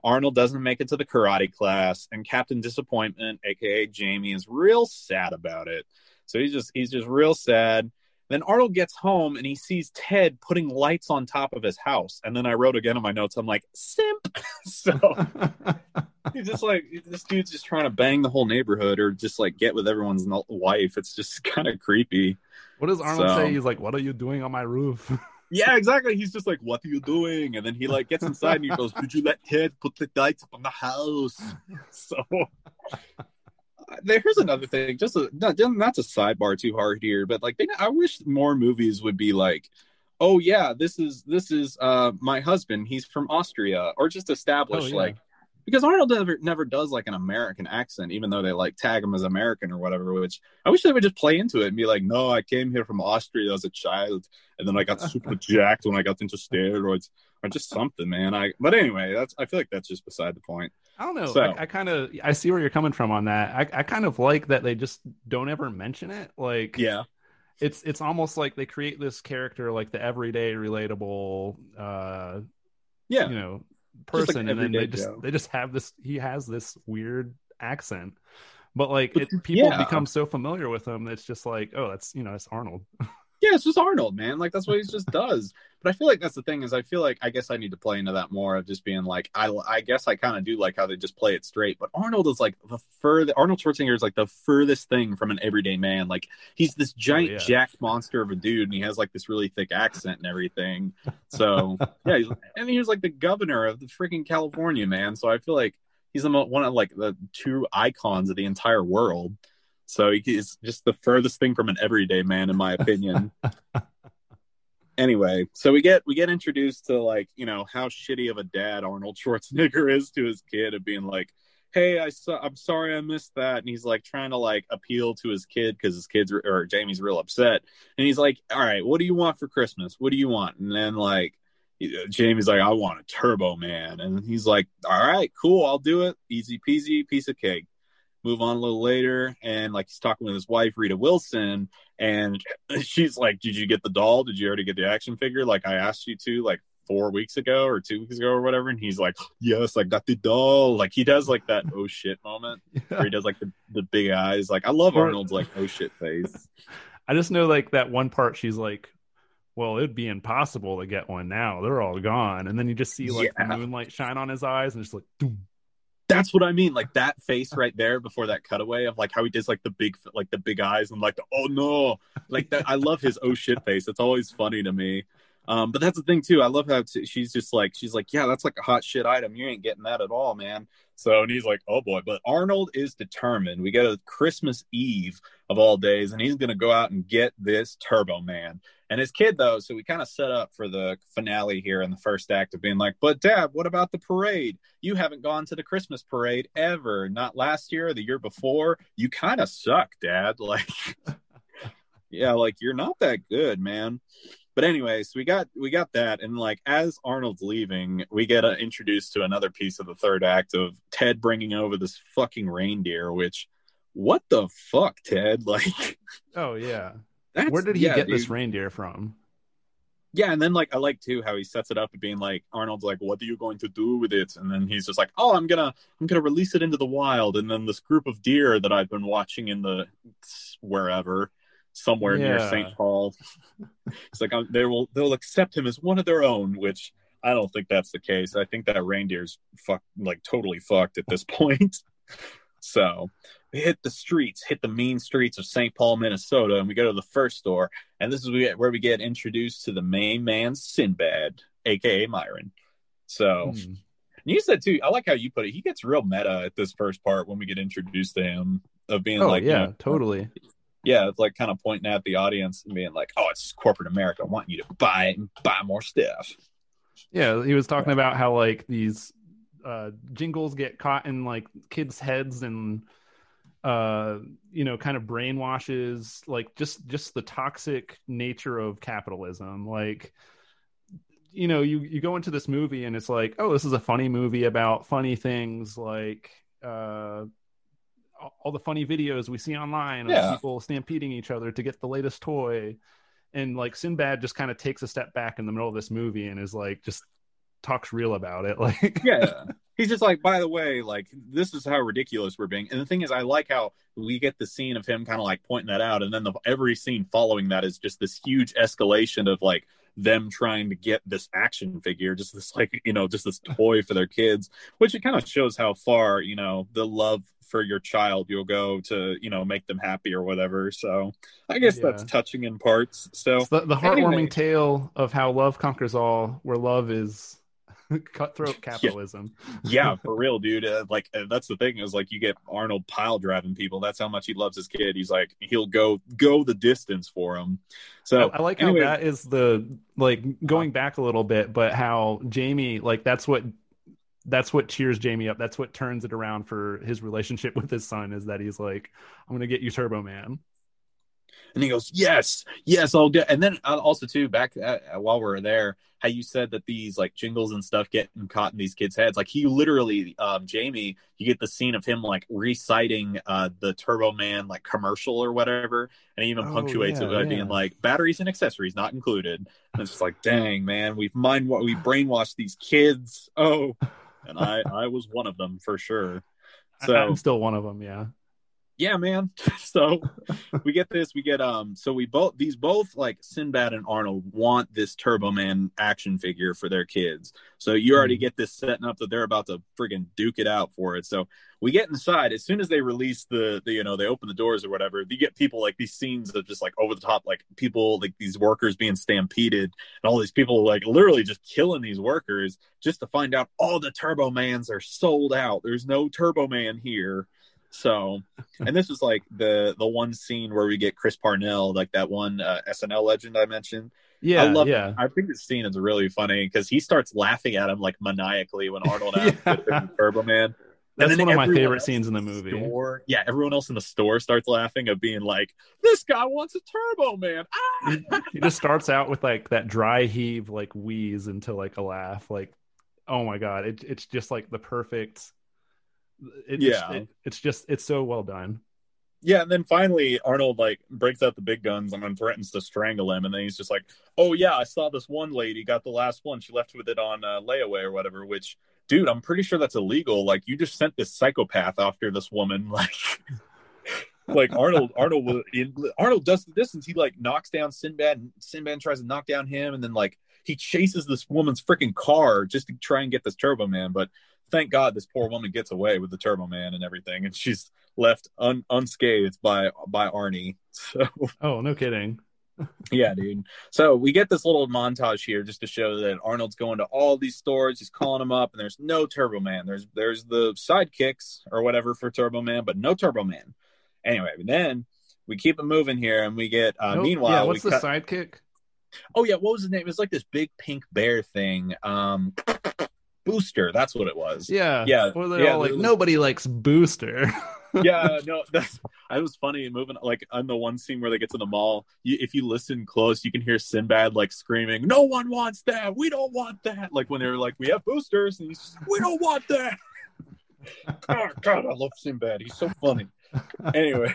Arnold doesn't make it to the karate class, and Captain Disappointment, aka Jamie, is real sad about it. So he's just he's just real sad. Then Arnold gets home and he sees Ted putting lights on top of his house. And then I wrote again in my notes, I'm like, simp. so he's just like, this dude's just trying to bang the whole neighborhood or just like get with everyone's wife. It's just kind of creepy. what does Arnold So- say? He's like, "What are you doing on my roof?" Yeah, exactly. He's just like, what are you doing? And then he like gets inside and he goes, did you let Ted put the lights up on the house? So There's another thing, just a, not not to sidebar too hard here, but like they, I wish more movies would be like, oh yeah, this is this is uh my husband, he's from Austria, or just establish Oh, yeah. like because Arnold never never does like an American accent, even though they like tag him as American or whatever. Which I wish they would just play into it and be like, "No, I came here from Austria as a child, and then I got super jacked when I got into steroids, or just something, man." I but anyway, that's I feel like that's just beside the point. I don't know. So- I, I kind of I see where you're coming from on that. I, I kind of like that they just don't ever mention it. Like Yeah, it's it's almost like they create this character like the everyday relatable uh yeah, you know Just like person and then they everyday just Joe. they just have this he has this weird accent but like But- it, people yeah. become so familiar with him it's just like oh that's you know it's arnold yeah. It's just Arnold, man. Like that's what he just does. But I feel like that's the thing is I feel like I guess I need to play into that more of just being like I I guess I kind of do like how they just play it straight. But Arnold is like the further Arnold Schwarzenegger is like the furthest thing from an everyday man. Like he's this oh, giant yeah. jack monster of a dude, and he has like this really thick accent and everything. So yeah, and he was like the governor of the freaking California, man. So I feel like he's the mo- one of like the two icons of the entire world. So he's just the furthest thing from an everyday man, in my opinion. anyway, so we get we get introduced to like you know how shitty of a dad Arnold Schwarzenegger is to his kid of being like, "Hey, I saw, I'm sorry I missed that," and he's like trying to like appeal to his kid because his kids are, or Jamie's real upset, and he's like, "All right, what do you want for Christmas? What do you want?" And then like. Uh, Jamie's like, I want a Turbo Man, and he's like, All right, cool, I'll do it. Easy peasy, piece of cake. Move on a little later, and like he's talking with his wife Rita Wilson, and she's like, "Did you get the doll? Did you already get the action figure? Like I asked you to, like four weeks ago or two weeks ago or whatever." And he's like, "Yes, I got the doll." Like he does like that oh shit moment where he does like the, the big eyes. Like I love Arnold's like oh shit face. i just know like that one part she's like well it'd be impossible to get one now they're all gone and then you just see like Yeah. the moonlight shine on his eyes and just like doom. That's what I mean. Like that face right there before that cutaway of like how he does like the big like the big eyes and like the oh no like that. I love his oh shit face. It's always funny to me. Um, but that's the thing too. I love how t- she's just like she's like yeah, that's like a hot shit item. You ain't getting that at all, man. So and he's like oh boy, but Arnold is determined. We get a Christmas Eve of all days, and he's gonna go out and get this Turbo Man. And his kid though, so we kind of set up for the finale here in the first act of being like, but Dad, what about the parade? you haven't gone to the Christmas parade ever. Not last year or the year before. You kind of suck, Dad. Like, yeah, like you're not that good, man. But anyways, we got we got that, and like as Arnold's leaving, we get uh, introduced to another piece of the third act of Ted bringing over this fucking reindeer. Which, what the fuck, Ted? Like, oh yeah that's, where did he yeah, get this reindeer from Yeah, and then like I like too how he sets it up at being like Arnold's like, "What are you going to do with it?" And then he's just like, "Oh, I'm gonna I'm gonna release it into the wild." And then this group of deer that I've been watching in the wherever somewhere near St. Paul, it's like um, they will they'll accept him as one of their own, which I don't think that's the case. I think that reindeer's fuck like totally fucked at this point. So we hit the streets, hit the mean streets of St. Paul, Minnesota, and we go to the first store. And this is where we get introduced to the main man, Sinbad, aka Myron. So Hmm. you said too, I like how you put it. He gets real meta at this first part when we get introduced to him of being oh like, you yeah know, totally yeah, it's like kind of pointing at the audience and being like, "Oh, it's corporate America. wanting you to buy it and buy more stuff." Yeah, he was talking about how like these uh jingles get caught in like kids' heads and uh you know kind of brainwashes like just just the toxic nature of capitalism like you know you you go into this movie and it's like oh this is a funny movie about funny things like uh all- the funny videos we see online of Yeah. people stampeding each other to get the latest toy. And like Sinbad just kind of takes a step back in the middle of this movie and is like just talks real about it like yeah. He's just like by the way like this is how ridiculous we're being. And the thing is i like how we get the scene of him kind of like pointing that out and then the, every scene following that is just this huge escalation of like them trying to get this action figure just this like you know just this toy for their kids which it kind of shows how far you know the love for your child you'll go to you know make them happy or whatever. So i guess that's touching in parts. So the, the heartwarming Anyway. tale of how love conquers all, where love is cutthroat capitalism. yeah, for real, dude. Uh, like uh, that's the thing is like you get Arnold pile driving people. That's how much he loves his kid. He's like he'll go go the distance for him. So I, I like anyway, how that is the like going back a little bit, but how Jamie like that's what that's what cheers Jamie up. That's what turns it around for his relationship with his son is that he's like, I'm gonna get you Turbo Man. And he goes, "Yes, yes, I'll do." And then uh, also too, back uh, while we're there, how you said that these like jingles and stuff getting caught in these kids' heads. Like he literally, um, Jamie, you get the scene of him like reciting uh, the Turbo Man like commercial or whatever, and he even Oh, punctuates yeah, it by yeah. being like batteries and accessories not included. And it's just like, dang man, we've mind what we brainwashed these kids. Oh, and I I was one of them for sure. So I'm still one of them. Yeah. Yeah man. So we get this we get um so we both these both like sinbad and arnold want this turbo man action figure for their kids. So you already Mhm. get this setting up that they're about to friggin duke it out for it. So we get inside. As soon as they release the, the you know they open the doors or whatever you get people like these scenes of just like over the top like people like these workers being stampeded and all these people like literally just killing these workers just to find out all the turbo mans are sold out. There's no turbo man here so and this is like the the one scene where we get Chris Parnell, like that one uh, SNL legend I mentioned. Yeah. I love yeah. I think this scene is really funny because he starts laughing at him like maniacally when Arnold asks Yeah. Turbo Man. That's one of my favorite scenes in the the movie. store- yeah, everyone else in the store starts laughing of being like, "This guy wants a Turbo Man." Ah! he just starts out with like that dry heave, like wheeze into like a laugh. Like, oh my god, it, it's just like the perfect. It, Yeah. it's, it- it's just it's so well done. Yeah, and then finally Arnold like breaks out the big guns and then threatens to strangle him, and then he's just like, "Oh yeah, I saw this one lady got the last one. She left with it on uh, layaway or whatever." Which, dude, I'm pretty sure that's illegal. Like, you just sent this psychopath after this woman. Like, like Arnold, Arnold was in, Arnold does the distance. He like knocks down Sinbad, and Sinbad tries to knock down him, and then like he chases this woman's freaking car just to try and get this Turbo Man. But thank God this poor woman gets away with the Turbo Man and everything, and she's left un- unscathed by by Arnie. So Oh no kidding. yeah, dude. So we get this little montage here just to show that Arnold's going to all these stores. He's calling them up, and there's no Turbo Man. There's there's the sidekicks or whatever for Turbo Man, but no Turbo Man. Anyway, then we keep it moving here, and we get. Uh, Nope. meanwhile, yeah, what's the cut- sidekick? Oh yeah, what was his name? It was like this big pink bear thing. Um, Booster. That's what it was. Yeah, Yeah, Or they're yeah, all like, it nobody likes Booster. yeah, no, that's I was funny moving like on the one scene where they get to the mall. You, if you listen close, you can hear Sinbad like screaming, "No one wants that. We don't want that." Like when they were like, "We have boosters," and he's just, "We don't want that." oh God, I love Sinbad. He's so funny. Anyway.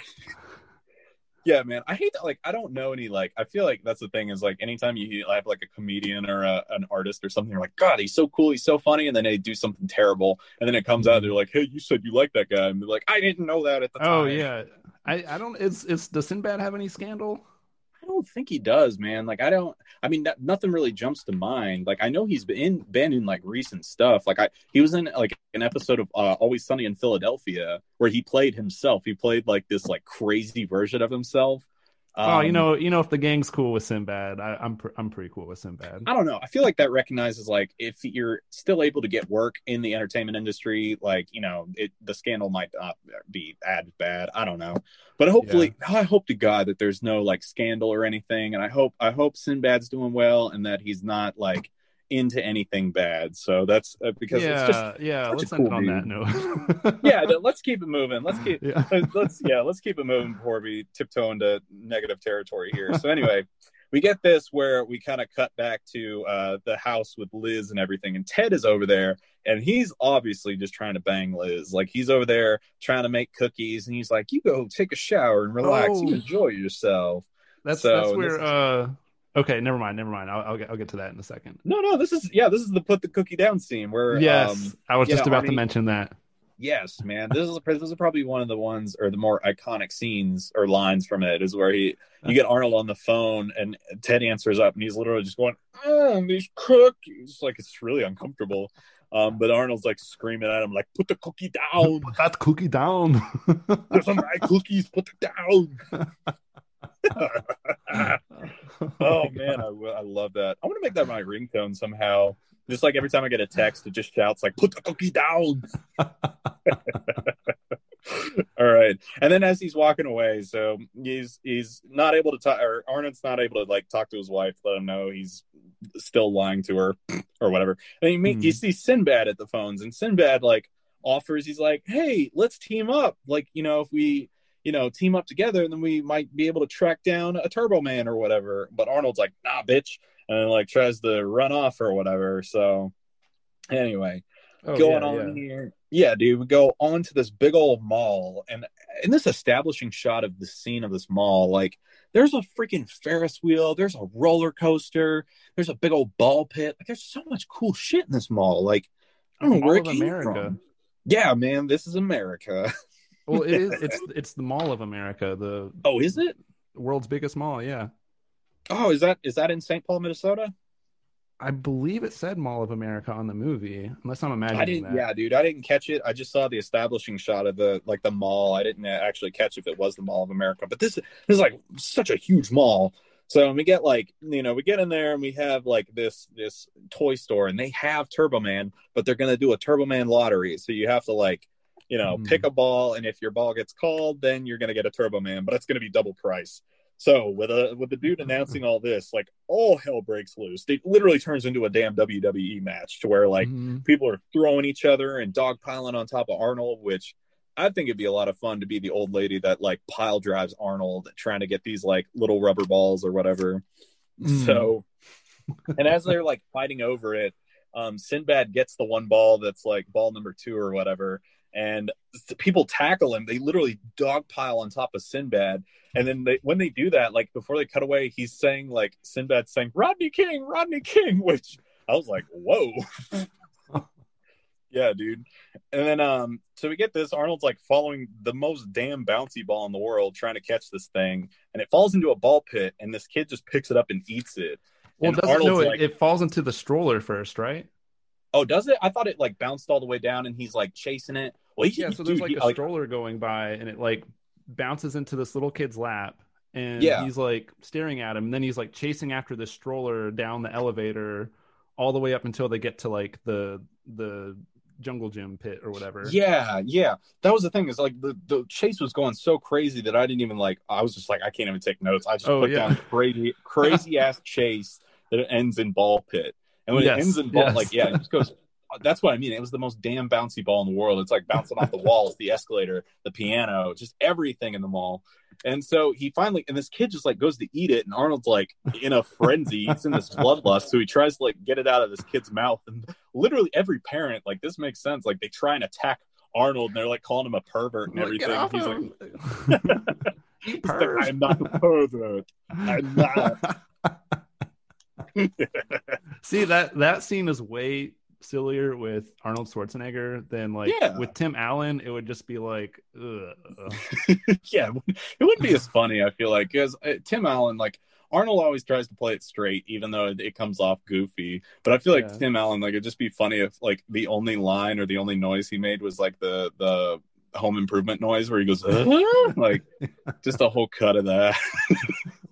Yeah, man. I hate that. Like, I don't know any. Like, I feel like that's the thing is like, anytime you have like a comedian or a, an artist or something, you're like, God, he's so cool, he's so funny, and then they do something terrible, and then it comes out, mm-hmm. they're like, Hey, you said you like that guy, and they're like, I didn't know that at the oh, time. oh yeah, I I don't. Is is does Sinbad have any scandal? Don't think he does, man. Like, I don't. I mean, that, nothing really jumps to mind. Like, I know he's been been in like recent stuff. Like, I he was in like an episode of uh, Always Sunny in Philadelphia where he played himself. He played like this like crazy version of himself. Oh, you Um, know, you know, if the gang's cool with Sinbad, I, I'm pr- I'm pretty cool with Sinbad. I don't know. I feel like that recognizes like if you're still able to get work in the entertainment industry, like you know, it the scandal might not be as bad. I don't know, but hopefully, I hope to God that there's no like scandal or anything, and I hope I hope Sinbad's doing well and that he's not like into anything bad. So that's uh, because yeah, it's just yeah. Let's a end on that note. yeah. Let's keep it moving. Let's keep yeah. let's, let's yeah let's keep it moving before we tiptoe into negative territory here so anyway we get this where we kind of cut back to uh the house with liz and everything and ted is over there and he's obviously just trying to bang liz like he's over there trying to make cookies and he's like you go take a shower and relax Oh. you enjoy yourself That's So, that's this where. is- uh Okay, never mind, never mind. I'll, I'll get I'll get to that in a second. no no this is yeah this is the put the cookie down scene where Yes, um I was just about to mention that. Yes, man. This is this is probably one of the ones or the more iconic scenes or lines from it is where he you get Arnold on the phone and Ted answers up and he's literally just going, "Oh, these cookies!" Like it's really uncomfortable. Um, but Arnold's like screaming at him, like, "Put the cookie down! Put that cookie down. There's some bad cookies. Put it down!" oh man, I, I love that. I want to make that my ringtone somehow. Just like every time I get a text, it just shouts like "Put the cookie down." All right, and then as he's walking away, so he's he's not able to talk, or Arnold's not able to like talk to his wife, let him know he's still lying to her or whatever. And you meet, mm-hmm. you see Sinbad at the phones, and Sinbad like offers, he's like, "Hey, let's team up. Like, you know, if we." You know, team up together, and then we might be able to track down a Turbo Man or whatever. But Arnold's like, "Nah, bitch," and like tries to run off or whatever. So, anyway, oh, going yeah, on yeah. here. Yeah, dude, we go on to this big old mall, and in this establishing shot of the scene of this mall, like there's a freaking Ferris wheel, there's a roller coaster, there's a big old ball pit. Like there's so much cool shit in this mall. Like I don't know where it came America. from. Yeah, man, this is America. well, it is. It's it's the Mall of America. The oh, is it world's biggest mall? Yeah. Oh, is that is that in St. Paul, Minnesota? I believe it said Mall of America on the movie, unless I'm imagining I didn't, that. Yeah, dude, I didn't catch it. I just saw the establishing shot of the like the mall. I didn't uh, actually catch if it was the Mall of America. But this, this is like such a huge mall. So we get like you know we get in there and we have like this this toy store and they have Turbo Man, but they're gonna do a Turbo Man lottery. So you have to like you know mm. pick a ball and if your ball gets called, then you're gonna get a Turbo Man, but it's gonna be double price. So with a with the dude announcing all this, like all hell breaks loose. It literally turns into a damn WWE match to where like mm-hmm. people are throwing each other and dogpiling on top of Arnold, which I think it'd be a lot of fun to be the old lady that like pile drives Arnold trying to get these like little rubber balls or whatever. Mm. So and as they're like fighting over it, um Sinbad gets the one ball that's like ball number two or whatever, and people tackle him. They literally dogpile on top of Sinbad, and then they, when they do that, like before they cut away, he's saying like Sinbad saying Rodney King, Rodney King, which I was like, whoa. yeah, dude. And then um, so we get this. Arnold's like following the most damn bouncy ball in the world, trying to catch this thing, and it falls into a ball pit, and this kid just picks it up and eats it. Well, doesn't know it, like, it falls into the stroller first, right? Oh, does it? I thought it like bounced all the way down, and he's like chasing it. Well, he, yeah. So there's dude, like he, a like, stroller going by, and it like bounces into this little kid's lap, and yeah. he's like staring at him. And then he's like chasing after the stroller down the elevator, all the way up until they get to like the the jungle gym pit or whatever. Yeah, yeah. That was the thing is like the, the chase was going so crazy that I didn't even like I was just like I can't even take notes. I just oh, put yeah. down crazy crazy ass chase that ends in ball pit. And when yes, it ends in ball, yes. like yeah, it just goes. That's what I mean. It was the most damn bouncy ball in the world. It's like bouncing off the walls, the escalator, the piano, just everything in the mall. And so he finally, and this kid just like goes to eat it, and Arnold's like in a frenzy. He's in this bloodlust, so he tries to like get it out of this kid's mouth. And literally every parent, like this makes sense. Like they try and attack Arnold, and they're like calling him a pervert and everything. He's like, He's like, I'm not a pervert. I'm not. See that that scene is way sillier with Arnold Schwarzenegger than like yeah. with Tim Allen. It would just be like, yeah, it wouldn't be as funny. I feel like because uh, Tim Allen, like Arnold, always tries to play it straight, even though it, it comes off goofy. But I feel like yeah. Tim Allen, like it'd just be funny if like the only line or the only noise he made was like the the home improvement noise where he goes like just a whole cut of that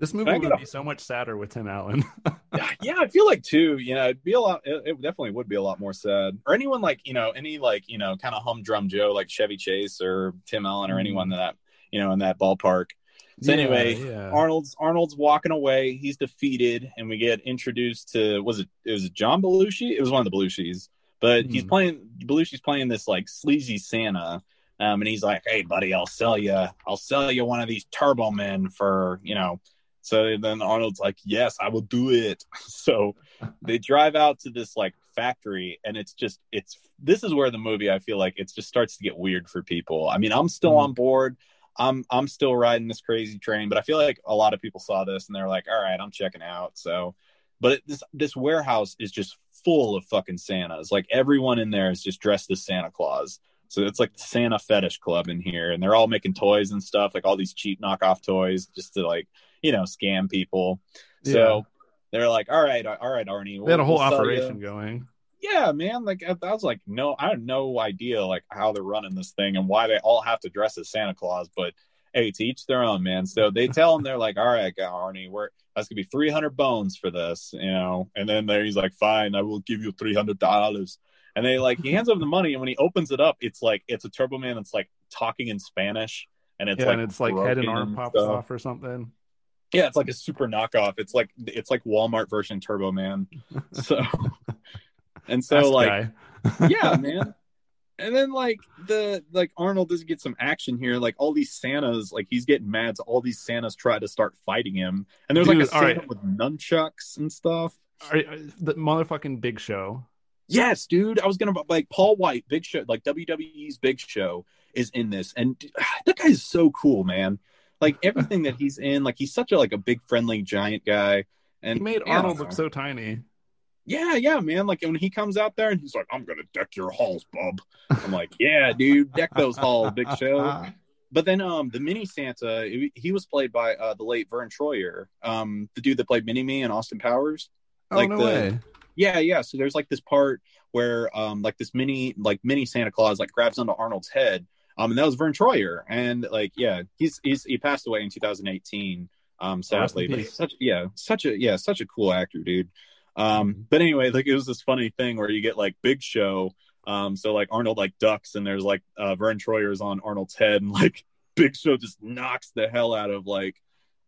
this movie would be so much sadder with Tim Allen. yeah, I feel like too. You know, it'd be a lot. It, it, definitely would be a lot more sad. Or anyone like you know any like you know kind of humdrum Joe like Chevy Chase or Tim Allen or mm. anyone that you know in that ballpark. So yeah, anyway, yeah. Arnold's Arnold's walking away. He's defeated, and we get introduced to was it it was John Belushi? It was one of the Belushis, but mm. he's playing Belushi's playing this like sleazy Santa. Um, and he's like, "Hey, buddy, I'll sell you. I'll sell you one of these Turbo Men for you know so then Arnold's like, "Yes, I will do it." So they drive out to this like factory, and it's just it's this is where the movie I feel like it just starts to get weird for people. I mean, I'm still mm-hmm. on board. I'm I'm still riding this crazy train, but I feel like a lot of people saw this and they're like, "All right, I'm checking out." So, but it, this this warehouse is just full of fucking Santas. Like everyone in there is just dressed as Santa Claus. So it's like the Santa fetish club in here, and they're all making toys and stuff, like all these cheap knockoff toys, just to like you know scam people. Yeah. So they're like, all right, all right, Arnie. We'll, they had a whole we'll operation going. Yeah, man. Like I, I was like, no, I have no idea like how they're running this thing and why they all have to dress as Santa Claus. But hey, to each their own, man. So they tell him they're like, all right, Arnie, we're that's gonna be three hundred bones for this, you know. And then there he's like, fine, I will give you three hundred dollars. And they like he hands over the money, and when he opens it up, it's like it's a Turbo Man that's like talking in Spanish, and it's yeah, like and it's like head and arm pops stuff. off or something. Yeah, it's like a super knockoff. It's like it's like Walmart version Turbo Man. So and so like yeah, man. And then like the like Arnold does get some action here. Like all these Santas, like he's getting mad. So all these Santas try to start fighting him. And there's like a Santa right. with nunchucks and stuff. Are- are- uh, the motherfucking Big Show. Yes, dude. I was gonna like Paul Wight, Big Show, like WWE's Big Show is in this, and that guy is so cool, man. Like everything that he's in, like he's such a like a big friendly giant guy. And He made Arnold look so tiny. Yeah, yeah, man. Like when he comes out there and he's like, "I'm gonna deck your halls, bub." I'm like, "Yeah, dude, deck those halls, Big Show." But then, um, the mini Santa, he- he was played by uh, the late Verne Troyer, um, the dude that played Mini Me and Austin Powers. Oh Like no the- way! Yeah, yeah. So there's like this part where, um, like this mini, like mini Santa Claus, like grabs onto Arnold's head, um, and that was Verne Troyer, and like, yeah, he's he's he passed away in 2018, um, sadly, in but such, yeah, such a yeah, such a cool actor, dude. Um, but anyway, like it was this funny thing where you get like Big Show, um, so like Arnold like ducks, and there's like uh, Verne Troyer's on Arnold's head, and like Big Show just knocks the hell out of like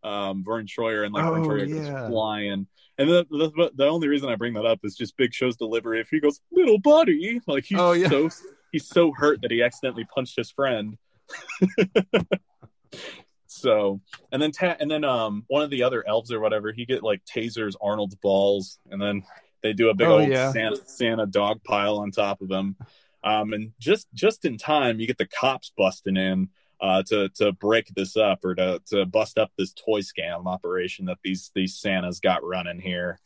um Verne Troyer, and like Verne Oh, Troyer yeah. goes flying. And the, the the only reason I bring that up is just Big Show's delivery. If he goes, "Little buddy," like he's Oh, yeah. so he's so hurt that he accidentally punched his friend. so, and then ta- and then um one of the other elves or whatever, he get like tasers Arnold's balls, and then they do a big Oh, old yeah. Santa, Santa dog pile on top of him. Um, and just just in time, you get the cops busting in uh, to to break this up or to to bust up this toy scam operation that these these Santas got running here.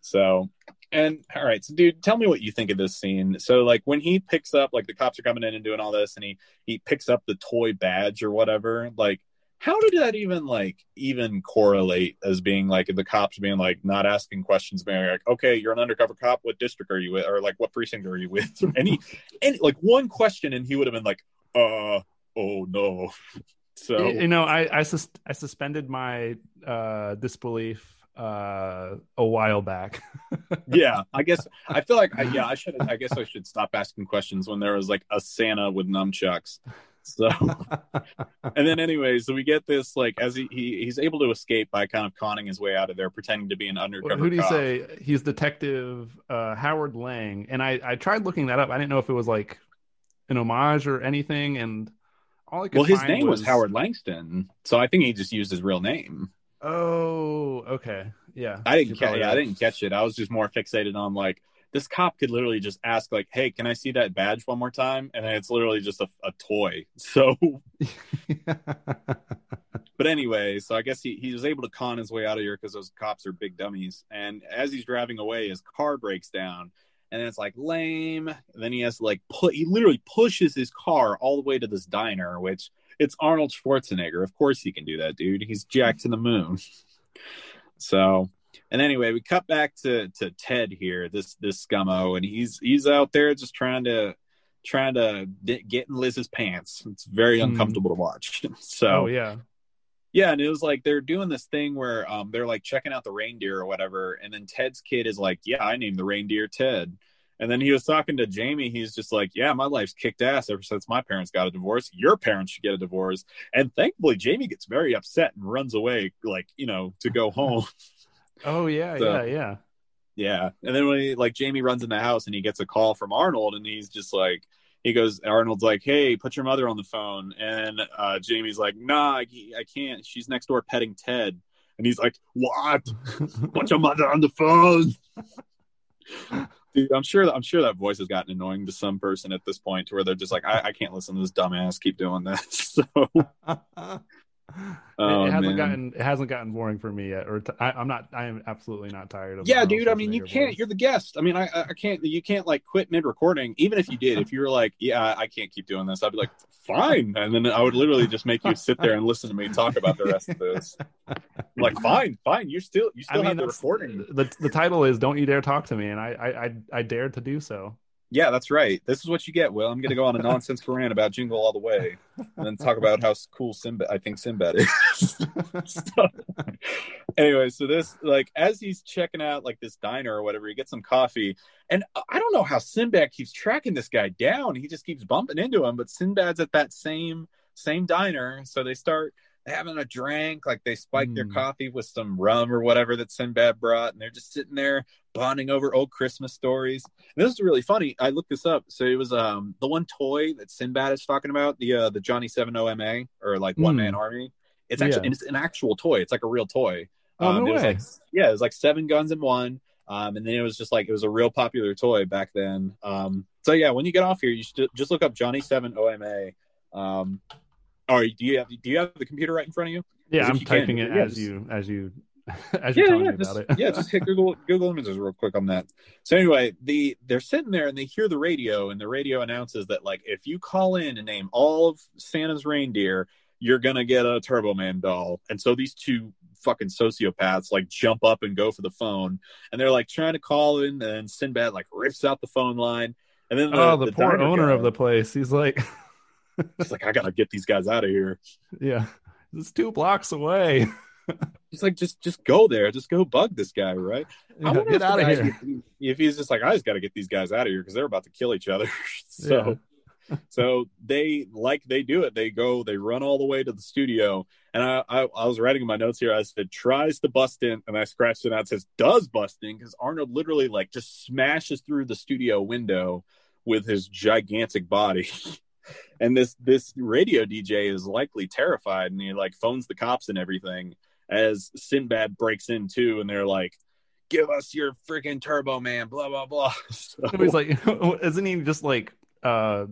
So, and all right, so dude, tell me what you think of this scene. So, like when he picks up, like the cops are coming in and doing all this, and he he picks up the toy badge or whatever. Like, how did that even like even correlate as being like the cops being like not asking questions, being like, okay, you're an undercover cop. What district are you with, or like what precinct are you with? any any like one question, and he would have been like, uh, oh no. So you know, I I, sus- I suspended my uh, disbelief uh, a while back. yeah, I guess I feel like I, yeah, I should. I guess I should stop asking questions when there was like a Santa with nunchucks. So, and then anyway, so we get this like as he, he he's able to escape by kind of conning his way out of there, pretending to be an undercover. Who do you cop. say? He's Detective uh, Howard Lang, and I I tried looking that up. I didn't know if it was like an homage or anything, and all I could Well, his name was... Howard Langston, so I think he just used his real name. Oh, okay, yeah. I didn't catch. Yeah, I didn't catch it. I was just more fixated on like this cop could literally just ask like, "Hey, can I see that badge one more time?" And it's literally just a, a toy. So But anyway, so I guess he, he was able to con his way out of here because those cops are big dummies. And as he's driving away, his car breaks down. And then it's like lame. And then he has to like put he literally pushes his car all the way to this diner, which it's Arnold Schwarzenegger. Of course he can do that, dude. He's jacked to the moon. So and anyway, we cut back to to Ted here, this this scummo, and he's he's out there just trying to trying to get in Liz's pants. It's very Hmm. uncomfortable to watch. So oh yeah. yeah, and it was like they're doing this thing where um they're like checking out the reindeer or whatever, and then Ted's kid is like, "Yeah, I named the reindeer Ted." And then he was talking to Jamie. He's just like, "Yeah, my life's kicked ass ever since my parents got a divorce. Your parents should get a divorce." And thankfully, Jamie gets very upset and runs away, like you know, to go home. Oh yeah, So- yeah, yeah. Yeah. And then when he, like Jamie runs in the house and he gets a call from Arnold and he's just like he goes Arnold's like, "Hey, put your mother on the phone." And uh Jamie's like, "Nah, I, I can't. She's next door petting Ted." And he's like, "What? Put your mother on the phone." Dude, I'm sure I'm sure that voice has gotten annoying to some person at this point to where they're just like, I, I can't listen to this dumbass keep doing this. So Oh, it hasn't man. gotten it hasn't gotten boring for me yet, or t- I, am not. I am absolutely not tired of. yeah dude i mean you can't you're the guest i mean i i can't you can't like quit mid recording even if you did if you were like yeah i can't keep doing this i'd be like fine and then i would literally just make you sit there and listen to me talk about the rest of this I'm like fine fine you still you I still mean, have the recording the the title is "Don't You Dare Talk to Me," and I I I, I dared to do so. Yeah, that's right. This is what you get, Will. I'm going to go on a nonsense rant about Jingle All the Way and then talk about how cool Sinbad, I think Sinbad is. so, anyway, so this, like, as he's checking out, like, this diner or whatever, he gets some coffee. And I don't know how Sinbad keeps tracking this guy down. He just keeps bumping into him, but Sinbad's at that same, same diner. So they start having a drink, like they spike mm. their hmm. coffee with some rum or whatever that Sinbad brought, and they're just sitting there bonding over old Christmas stories. And this is really funny. I looked this up. So it was um the one toy that Sinbad is talking about, the uh the Johnny Seven OMA or like one man mm. army. It's actually yeah. it's an actual toy. It's like a real toy. Oh, um, no it was way. like yeah, it was like seven guns in one. Um, and then it was just like it was a real popular toy back then. Um, so yeah, when you get off here, you should just look up Johnny Seven OMA. Um, or do you have do you have the computer right in front of you? Yeah, I'm typing can, it yeah, as just, you as you as you're yeah, yeah, just, about it. yeah, just hit Google Google Images real quick on that. So anyway, the they're sitting there and they hear the radio, and the radio announces that like if you call in and name all of Santa's reindeer, you're gonna get a Turbo Man doll. And so these two fucking sociopaths like jump up and go for the phone, and they're like trying to call in, and Sinbad like rips out the phone line, and then the, oh, the, the poor owner guy, of the place, he's like. He's like, I gotta get these guys out of here. Yeah, it's two blocks away. He's like, just just go there, just go bug this guy, right? Yeah, get out of here. If he's just like, I just got to get these guys out of here because they're about to kill each other. so, yeah. so they like they do it. They go, they run all the way to the studio, and I, I, I was writing in my notes here. I said tries to bust in, and I scratched it out. It says does bust in because Arnold literally like just smashes through the studio window with his gigantic body and this this radio DJ is likely terrified, and he like phones the cops and everything as Sinbad breaks in too, and they're like, "Give us your freaking Turbo Man!" Blah blah blah. So, so he's like, isn't he just like uh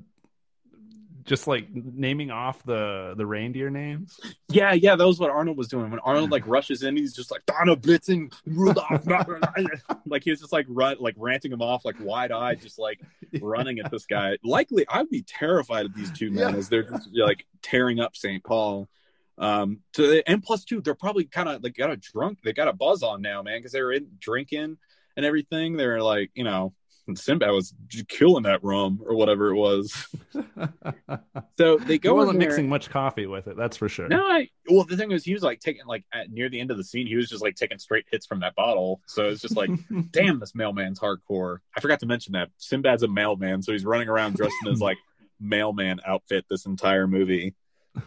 just like naming off the the reindeer names. Yeah, yeah, that was what Arnold was doing. When Arnold like rushes in, he's just like Donner Blitzen, Rudolph, like he was just like run, like ranting him off, like wide eyed, just like running at this guy. Likely, I'd be terrified of these two men yeah. as they're just like tearing up St. Paul. Um, to and plus two, they're probably kind of like got a drunk, they got a buzz on now, man, because they were in drinking and everything. They're like, you know, Sinbad was killing that rum or whatever it was. so they go. He wasn't mixing much coffee with it, that's for sure. No, I, well, the thing was, he was like taking like at, near the end of the scene, he was just like taking straight hits from that bottle. So it's just like, damn, this mailman's hardcore. I forgot to mention that Sinbad's a mailman, so he's running around dressed in his like mailman outfit this entire movie.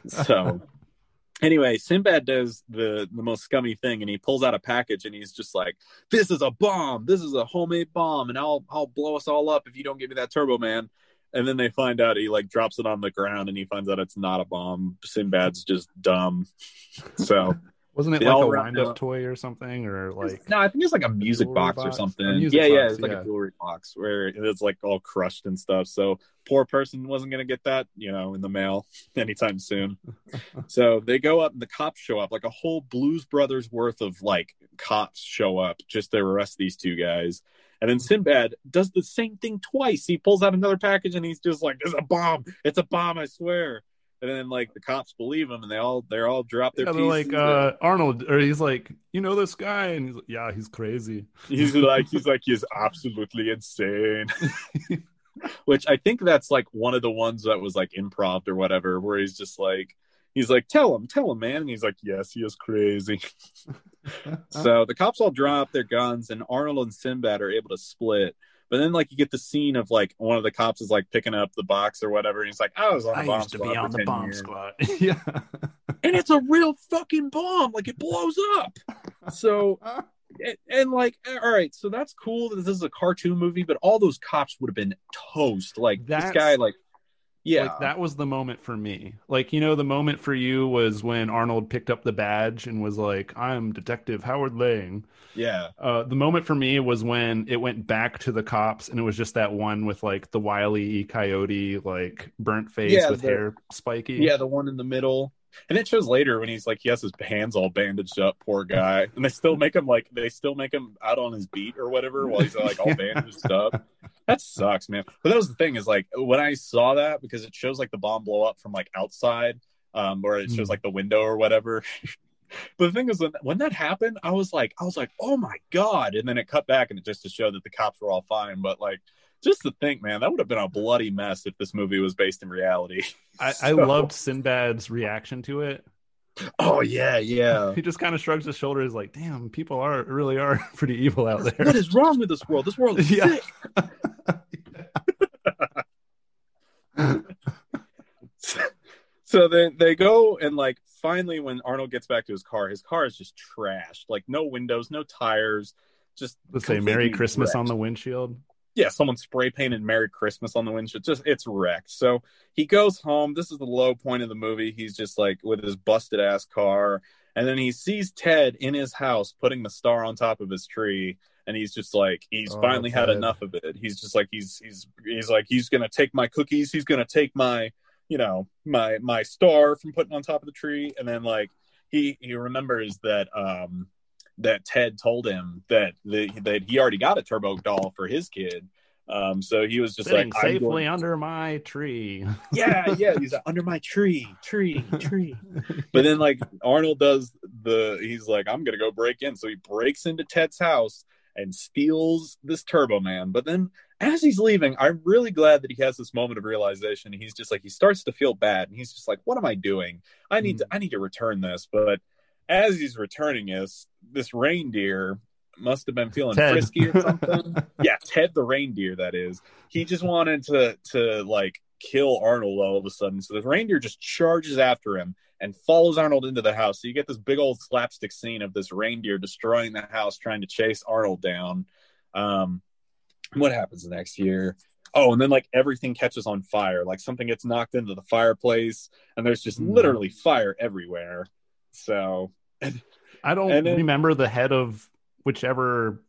So anyway, Sinbad does the the most scummy thing, and he pulls out a package, and he's just like, "This is a bomb. This is a homemade bomb, and I'll I'll blow us all up if you don't give me that Turbo Man." And then they find out he like drops it on the ground, and he finds out it's not a bomb. Sinbad's just dumb. So Wasn't it like a wind up toy or something, or like? No, I think it's like a music box, box, or something. Music yeah, box, yeah, it's like yeah. a jewelry box where it's like all crushed and stuff. So poor person wasn't gonna get that, you know, in the mail anytime soon. so they go up, and the cops show up. Like a whole Blues Brothers worth of like cops show up just to arrest these two guys. And then Sinbad does the same thing twice. He pulls out another package and he's just like, "It's a bomb! It's a bomb! I swear!" And then like the cops believe him and they all they're all drop their yeah, they're like uh, arnold or he's like you know this guy? And he's like yeah he's crazy. He's like he's like he's absolutely insane. Which i think that's like one of the ones that was like improv or whatever where he's just like he's like tell him tell him man. And he's like yes he is crazy. So the cops all drop their guns and arnold and sinbad are able to split but then like you get the scene of like one of the cops is like picking up the box or whatever, and he's like, oh, "I was on I bomb used to be on the bomb years. squad." yeah, and it's a real fucking bomb. Like it blows up. So. And, and, like all right so that's cool that this is a cartoon movie but all those cops would have been toast like that's, this guy like yeah. like that was the moment for me. Like you know the moment for you was when arnold picked up the badge and was like i'm detective howard lang. Yeah. Uh, the moment for me was when it went back to the cops and it was just that one with like the wily coyote like burnt face yeah, with the, hair spiky. Yeah the one in the middle and it shows later when he's like he has his hands all bandaged up, poor guy. And they still make him like they still make him out on his beat or whatever while he's like all bandaged up. That sucks, man. But that was the thing is like when I saw that because it shows like the bomb blow up from like outside, um, or it shows hmm. like the window or whatever. but the thing is when, when that happened, I was like, I was like, oh my god! And then it cut back and it just to show that the cops were all fine. But like just to think, man, that would have been a bloody mess if this movie was based in reality. I, So- I loved Sinbad's reaction to it. Oh yeah, yeah. He just kind of shrugs his shoulders, like, "Damn, people are really are pretty evil out there." what is wrong with this world? This world is Yeah. sick. so they they go and like finally when Arnold gets back to his car, his car is just trashed. Like no windows, no tires, just Let's say "Merry Christmas" on the windshield. Yeah, someone spray painted Merry Christmas on the windshield. Just it's wrecked. So he goes home. This is the low point of the movie. He's just like with his busted ass car. And then he sees Ted in his house putting the star on top of his tree. And he's just like, he's Oh, finally had enough of it. He's just like, he's, he's, he's like, he's going to take my cookies. He's going to take my, you know, my, my star from putting on top of the tree. And then like, he, he remembers that, um, that Ted told him that the, that he already got a turbo doll for his kid. Um, so he was just Sitting like, I'm safely under my tree. yeah, yeah. He's like, under my tree, tree, tree. But then like Arnold does the, he's like, I'm gonna go break in. So he breaks into Ted's house and steals this Turbo Man. But then as he's leaving, I'm really glad that he has this moment of realization. He's just like, he starts to feel bad, and he's just like, what am I doing? I need to, I need to return this. But as he's returning this, this reindeer must have been feeling Ted. frisky or something. yeah, Ted the reindeer, that is. He just wanted to to like kill Arnold all of a sudden. So the reindeer just charges after him and follows Arnold into the house. So you get this big old slapstick scene of this reindeer destroying the house, trying to chase Arnold down. Um, what happens next year? Oh, and then like everything catches on fire. Like something gets knocked into the fireplace, and there's just Mm. literally fire everywhere. So I don't then- remember the head of whichever.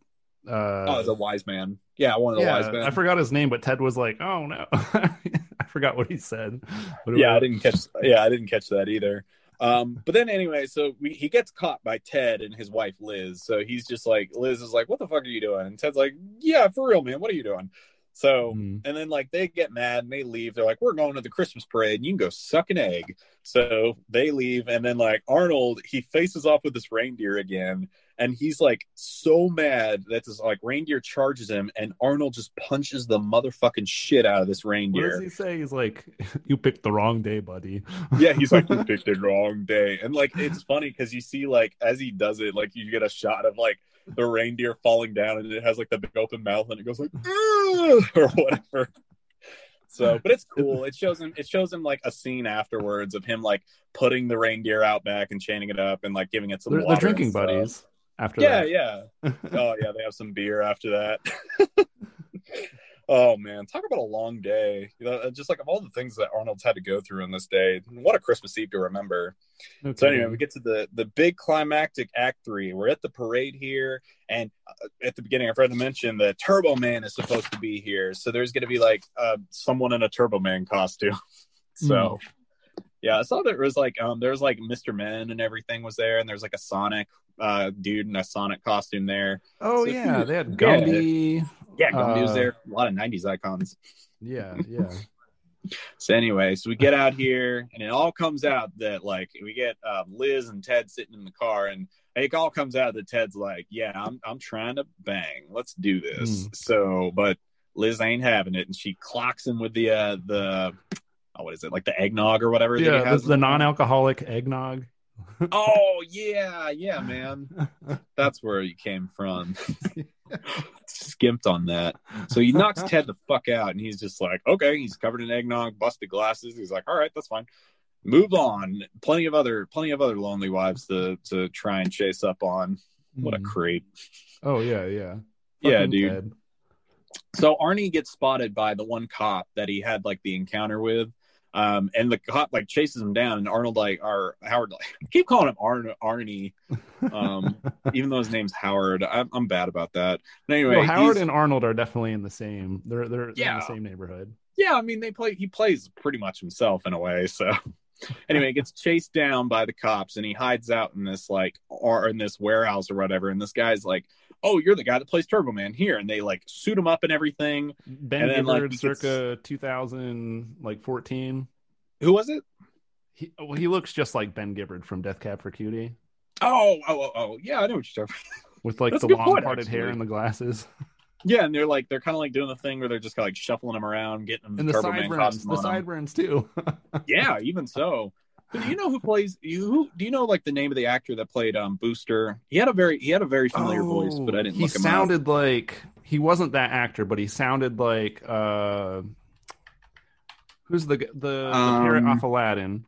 Uh, oh, the wise man. Yeah, one of the yeah, wise men. I forgot his name, but Ted was like, "Oh no," I forgot what he said. It yeah, I didn't catch. Yeah, I didn't catch that either. Um, but then anyway, so we, he gets caught by Ted and his wife Liz. So he's just like, Liz is like, "What the fuck are you doing?" And Ted's like, "Yeah, for real, man. What are you doing?" So Mhm. and then like they get mad and they leave. They're like, "We're going to the Christmas parade. And you can go suck an egg." So they leave, and then like Arnold, he faces off with this reindeer again, and he's like so mad that this like reindeer charges him, and Arnold just punches the motherfucking shit out of this What reindeer. does he say? He's like, "You picked the wrong day, buddy." yeah, he's like, you picked the wrong day. And like, it's funny because you see, like, as he does it, like, you get a shot of like the reindeer falling down and it has like the big open mouth and it goes like, or whatever. So, but it's cool. It shows him, it shows him like a scene afterwards of him like putting the reindeer out back and chaining it up and like giving it some they're, water. they're drinking buddies after Yeah, that. yeah. Oh, yeah. They have some beer after that. oh, man. Talk about a long day. You know, just like of all the things that Arnold's had to go through in this day, what a Christmas Eve to remember. No So anyway, we get to the the big climactic act three. We're at the parade here, and uh, at the beginning, I forgot to mention the Turbo Man is supposed to be here. So there's going to be like uh, someone in a Turbo Man costume. so yeah, I saw there was like um there was like Mr. Men and everything was there, and there's like a Sonic uh dude in a Sonic costume there. oh so yeah, they had. Gumby. Yeah, Gumby was Uh, there. A lot of '90s icons. Yeah, yeah. So anyway, so we get out here, and it all comes out that like we get um, Liz and Ted sitting in the car, and it all comes out that Ted's like, "Yeah, I'm I'm trying to bang. Let's do this." Hmm. So, but Liz ain't having it, and she clocks him with the uh, the oh, what is it like the eggnog or whatever? that he yeah, has the, the non-alcoholic eggnog. Oh yeah, yeah, man. That's where you came from. Skimped on that. So he knocks Ted the fuck out, and he's just like, okay, he's covered in eggnog, busted glasses. He's like, all right, that's fine. Move on. Plenty of other, plenty of other lonely wives to to try and chase up on. What a Mhm. creep. Oh yeah, yeah. Yeah, Fucking dude. Ted. So Arnie gets spotted by the one cop that he had like the encounter with. Um, and the cop like chases him down, and Arnold like, or Howard like, I keep calling him Arn- Arnie, um, even though his name's Howard. I'm, I'm bad about that. But anyway, Well, Howard and Arnold are definitely in the same. They're they're, they're in Yeah. the same neighborhood. yeah, I mean they play. He plays pretty much himself in a way. So anyway, he gets chased down by the cops, and he hides out in this like or in this warehouse or whatever. And this guy's like, "Oh, you're the guy that plays Turbo Man here," and they like suit him up and everything. Ben And then, like, Gibbard, gets- circa 2000, like 14. Who was it? He well, he looks just like Ben Gibbard from Death Cab for Cutie, Oh, oh, oh, oh, yeah, I know what you're talking. About. With like That's the long parted hair and the glasses. Yeah, and they're like they're kind of like doing the thing where they're just kind of like shuffling him around, getting him And the Turbo Man sideburns, the sideburns too. Yeah, even so. Do you know who plays you? Who do you know? Like the name of the actor that played um Booster? He had a very he had a very familiar voice, but I didn't Oh, He look him up. sounded like he wasn't that actor, but he sounded like uh, who's the the, the parrot Um, off Aladdin?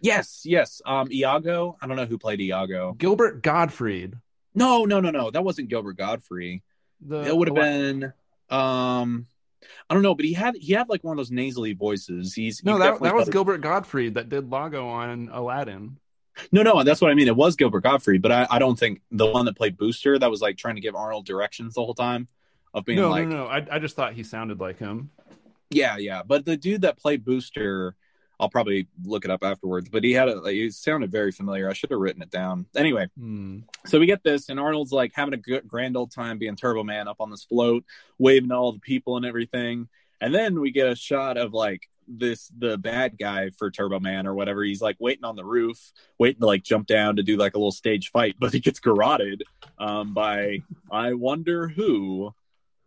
Yes, yes. Um, Iago. I don't know who played Iago. Gilbert Gottfried. No, no, no, no. That wasn't Gilbert Godfrey. The it would have been. Um, I don't know, but he had he had like one of those nasally voices. He's no he that that was Gilbert Gottfried that did Iago on Aladdin. No, no, that's what I mean. It was Gilbert Gottfried, but I, I don't think the one that played Booster that was like trying to give Arnold directions the whole time of being No, like, no, no. I I just thought he sounded like him. yeah, yeah. But the dude that played Booster, I'll probably look it up afterwards. But he had a, like, he sounded very familiar. I should have written it down. Anyway, Hmm. so we get this, and Arnold's like having a good, grand old time being Turbo Man up on this float, waving to all the people and everything. And then we get a shot of like this the bad guy for Turbo Man or whatever. He's like waiting on the roof, waiting to like jump down to do like a little stage fight, but he gets garroted um, by I wonder who.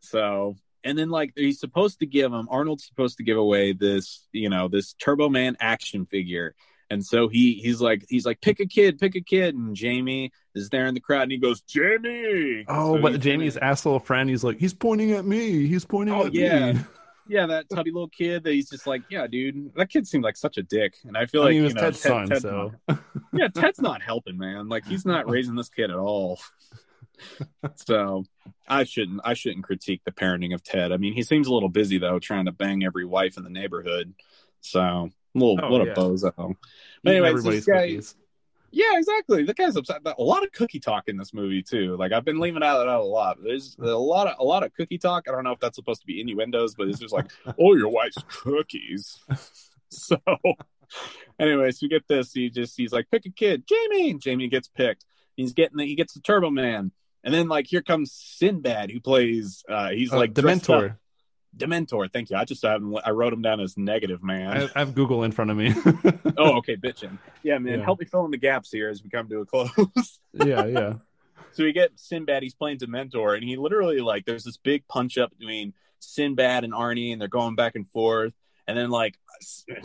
So and then like he's supposed to give him Arnold's supposed to give away this you know this Turbo Man action figure. And so he he's like he's like pick a kid, pick a kid, and Jamie is there in the crowd, and he goes Jamie. Oh, So but Jamie's asshole friend, he's like, he's pointing at me. He's pointing Oh, at yeah. me. yeah, that tubby little kid that he's just like, yeah, dude, that kid seemed like such a dick, and I feel I like mean, was you know, Ted's Ted- son, Ted's so yeah, Ted's not helping, man. Like he's not raising this kid at all. So I shouldn't I shouldn't critique the parenting of Ted. I mean, he seems a little busy though, trying to bang every wife in the neighborhood. So a little Oh, what yeah. a bozo. But anyway, everybody's guy, cookies. yeah, exactly. The guy's upset. A lot of cookie talk in this movie too. Like I've been leaving out a lot. There's a lot of a lot of cookie talk. I don't know if that's supposed to be innuendos, but it's just like, oh, your wife's cookies. so, anyways, we get this. He just he's like, pick a kid, Jamie. Jamie gets picked. He's getting the, he gets the Turbo Man, and then like here comes Sinbad, who plays. uh He's Uh, like dressed up- Dementor. Dementor. Thank you. I just haven't. I wrote him down as negative man. I, I have Google in front of me. oh, okay, bitching. Yeah, man. Yeah. Help me fill in the gaps here as we come to a close. yeah, yeah. So we get Sinbad. He's playing Dementor, and he literally like there's this big punch up between Sinbad and Arnie, and they're going back and forth. And then like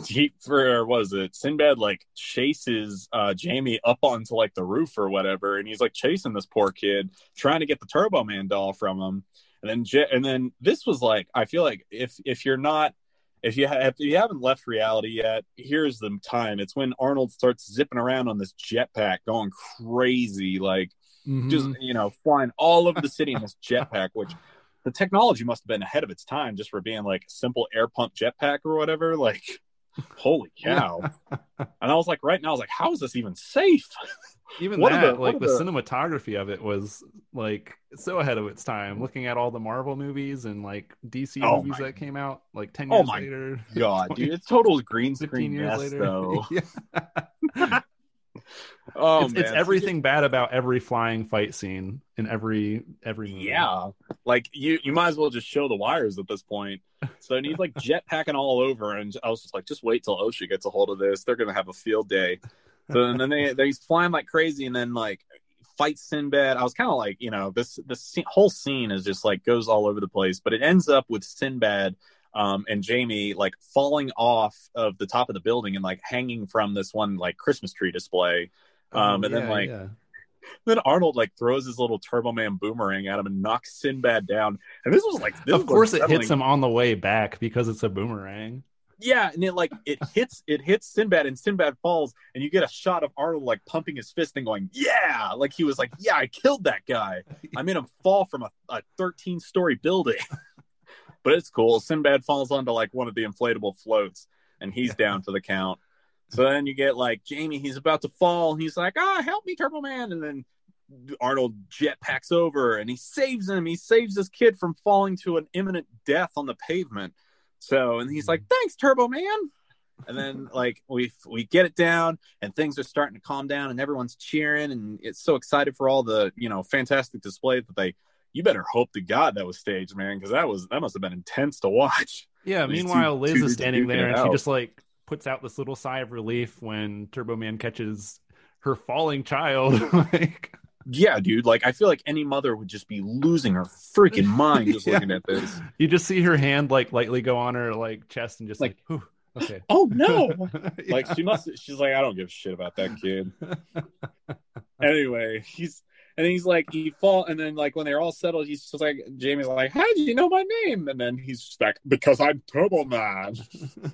he for what was it? Sinbad like chases uh, Jamie up onto like the roof or whatever, and he's like chasing this poor kid, trying to get the Turbo Man doll from him. And then and then this was like I feel like if if you're not if you have if you haven't left reality yet, here's the time. It's when Arnold starts zipping around on this jetpack, going crazy, like Mhm. just you know flying all over the city in this jetpack which the technology must have been ahead of its time just for being like a simple air pump jetpack or whatever like holy cow and i was like right now i was like how is this even safe even what that, the- like the, the- cinematography of it was like so ahead of its time. Looking at all the Marvel movies and like DC Oh movies my- that came out like ten Oh years my later, god dude it's total green screen years mess later. though. Oh it's, man. it's everything bad about every flying fight scene in every every movie. Yeah, like you, you might as well just show the wires at this point. So he's like jetpacking all over, and I was just like, just wait till OSHA gets a hold of this. They're gonna have a field day. So and then they they he's flying like crazy, and then like fight Sinbad. I was kind of like, you know, this this whole scene is just like goes all over the place, but it ends up with Sinbad. Um, and Jamie like falling off of the top of the building and like hanging from this one like Christmas tree display. Um, Oh, and then like yeah. then Arnold like throws his little Turbo Man boomerang at him and knocks Sinbad down. And this was like, this of course it hits him on the way back because it's a boomerang. Yeah, and it like it hits it hits Sinbad and Sinbad falls, and you get a shot of Arnold like pumping his fist and going, "Yeah!" Like he was like, "Yeah, I killed that guy. I made him fall from a, a 13 story building." but it's cool. Sinbad falls onto like one of the inflatable floats, and he's down for the count. So then you get like Jamie, he's about to fall. He's like, "Ah, help me, Turbo Man!" And then Arnold jetpacks over and he saves him. He saves this kid from falling to an imminent death on the pavement. So, and he's like, "Thanks, Turbo Man." And then like we we get it down, and things are starting to calm down, and everyone's cheering, and it's so excited for all the you know fantastic display that they. You better hope to God that was staged, man, because that was that must have been intense to watch. Yeah. These Meanwhile, two- Liz two is standing there and she just like puts out this little sigh of relief when Turbo Man catches her falling child. like, yeah, dude. Like I feel like any mother would just be losing her freaking mind just Yeah. looking at this. You just see her hand like lightly go on her like chest and just like, Like- okay. Oh no! Like Yeah. she must. She's like, I don't give a shit about that kid. anyway, he's and he's like he fall and then like when they're all settled, he's just like Jamie's like, How did you know my name? And then he's just like, Because I'm Turbo Man.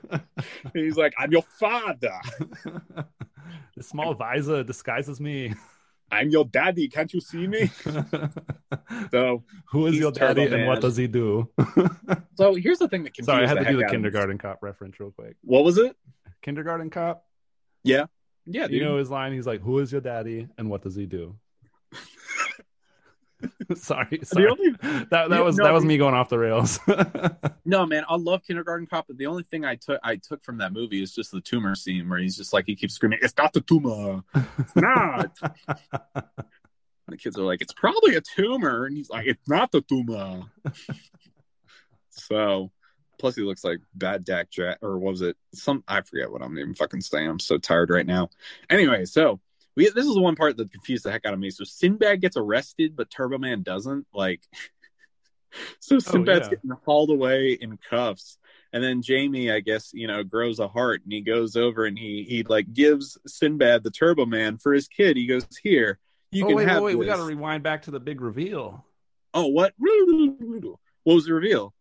He's like, I'm your father. the small visor disguises me. I'm your daddy. Can't you see me? So Who is your daddy and what does he do? so here's the thing that confused Sorry, I had to do the out of me. kindergarten cop reference real quick. What was it? Kindergarten cop, Yeah. Yeah, dude. you know his line. He's like, "Who is your daddy and what does he do?" sorry, sorry. only that that Yeah, was no, that was me going off the rails. No, man, I love Kindergarten Cop, but the only thing I took I took from that movie is just the tumor scene where he's just like he keeps screaming, "It's not the tumor, it's not." the kids are like, "It's probably a tumor," and he's like, "It's not the tumor." so, plus he looks like bad Dak Jack, or what was it? Some I forget what I'm even fucking saying. I'm so tired right now. Anyway, so we this is the one part that confused the heck out of me. So Sinbad gets arrested, but Turbo Man doesn't. Like, so oh, Sinbad's yeah. getting hauled away in cuffs, and then Jamie, I guess, you know, grows a heart, and he goes over and he he like gives Sinbad the Turbo Man for his kid. He goes, "Here, you oh can wait, have wait, wait, we got to rewind back to the big reveal. Oh, what? What was the reveal?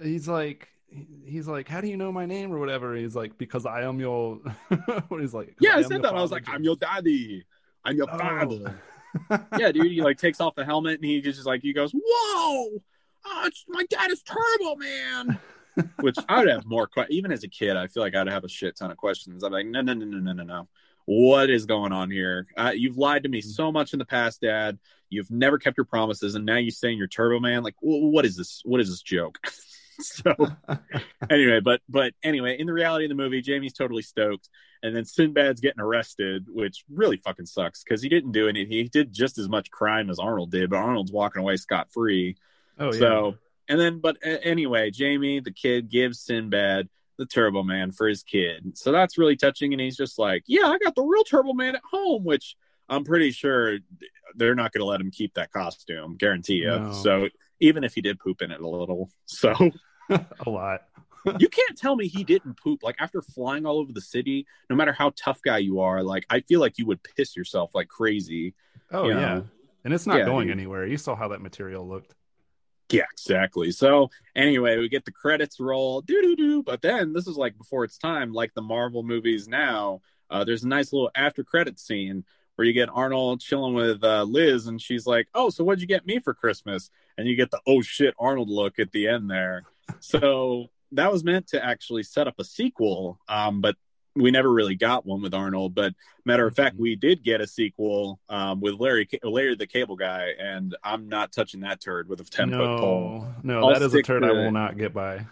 He's like, he's like, "How do you know my name or whatever?" He's like, "Because I am your." what he's like? "'Cause Yeah, I am said that. I was like, "I'm your daddy. I'm your Oh. father." yeah, dude. He like takes off the helmet and he just like he goes, "Whoa, oh, it's, my dad is Turbo Man." Which I would have more. Que- even as a kid, I feel like I'd have a shit ton of questions. I'm like, no, no, no, no, no, no, no. What is going on here? Uh, you've lied to me so much in the past, Dad. You've never kept your promises, and now you're saying you're Turbo Man. Like, wh- what is this? What is this joke? so anyway, but but anyway, in the reality of the movie, Jamie's totally stoked, and then Sinbad's getting arrested, which really fucking sucks because he didn't do any. He did just as much crime as Arnold did, but Arnold's walking away scot free. oh yeah. So and then, but uh, anyway, Jamie, the kid, gives Sinbad the Turbo Man for his kid. So that's really touching, and he's just like, "Yeah, I got the real Turbo Man at home," which I'm pretty sure they're not going to let him keep that costume, guarantee you. No. So even if he did poop in it a little, so a lot. you can't tell me he didn't poop. Like after flying all over the city, no matter how tough guy you are, like I feel like you would piss yourself like crazy. Oh yeah. know. And it's not Yeah, going dude. anywhere. You saw how that material looked. Yeah, exactly. So anyway, we get the credits roll, doo doo doo. But then this is like before its time, like the Marvel movies now. Uh, there's a nice little after credit scene where you get Arnold chilling with uh, Liz, and she's like, "Oh, so what'd you get me for Christmas?" And you get the "Oh shit, Arnold" look at the end there. So that was meant to actually set up a sequel, um, but we never really got one with Arnold. But matter of fact, Mhm. we did get a sequel um, with Larry, Larry the Cable Guy, and I'm not touching that turd with a ten foot pole. no, no, I'll that is a turd I will not get by.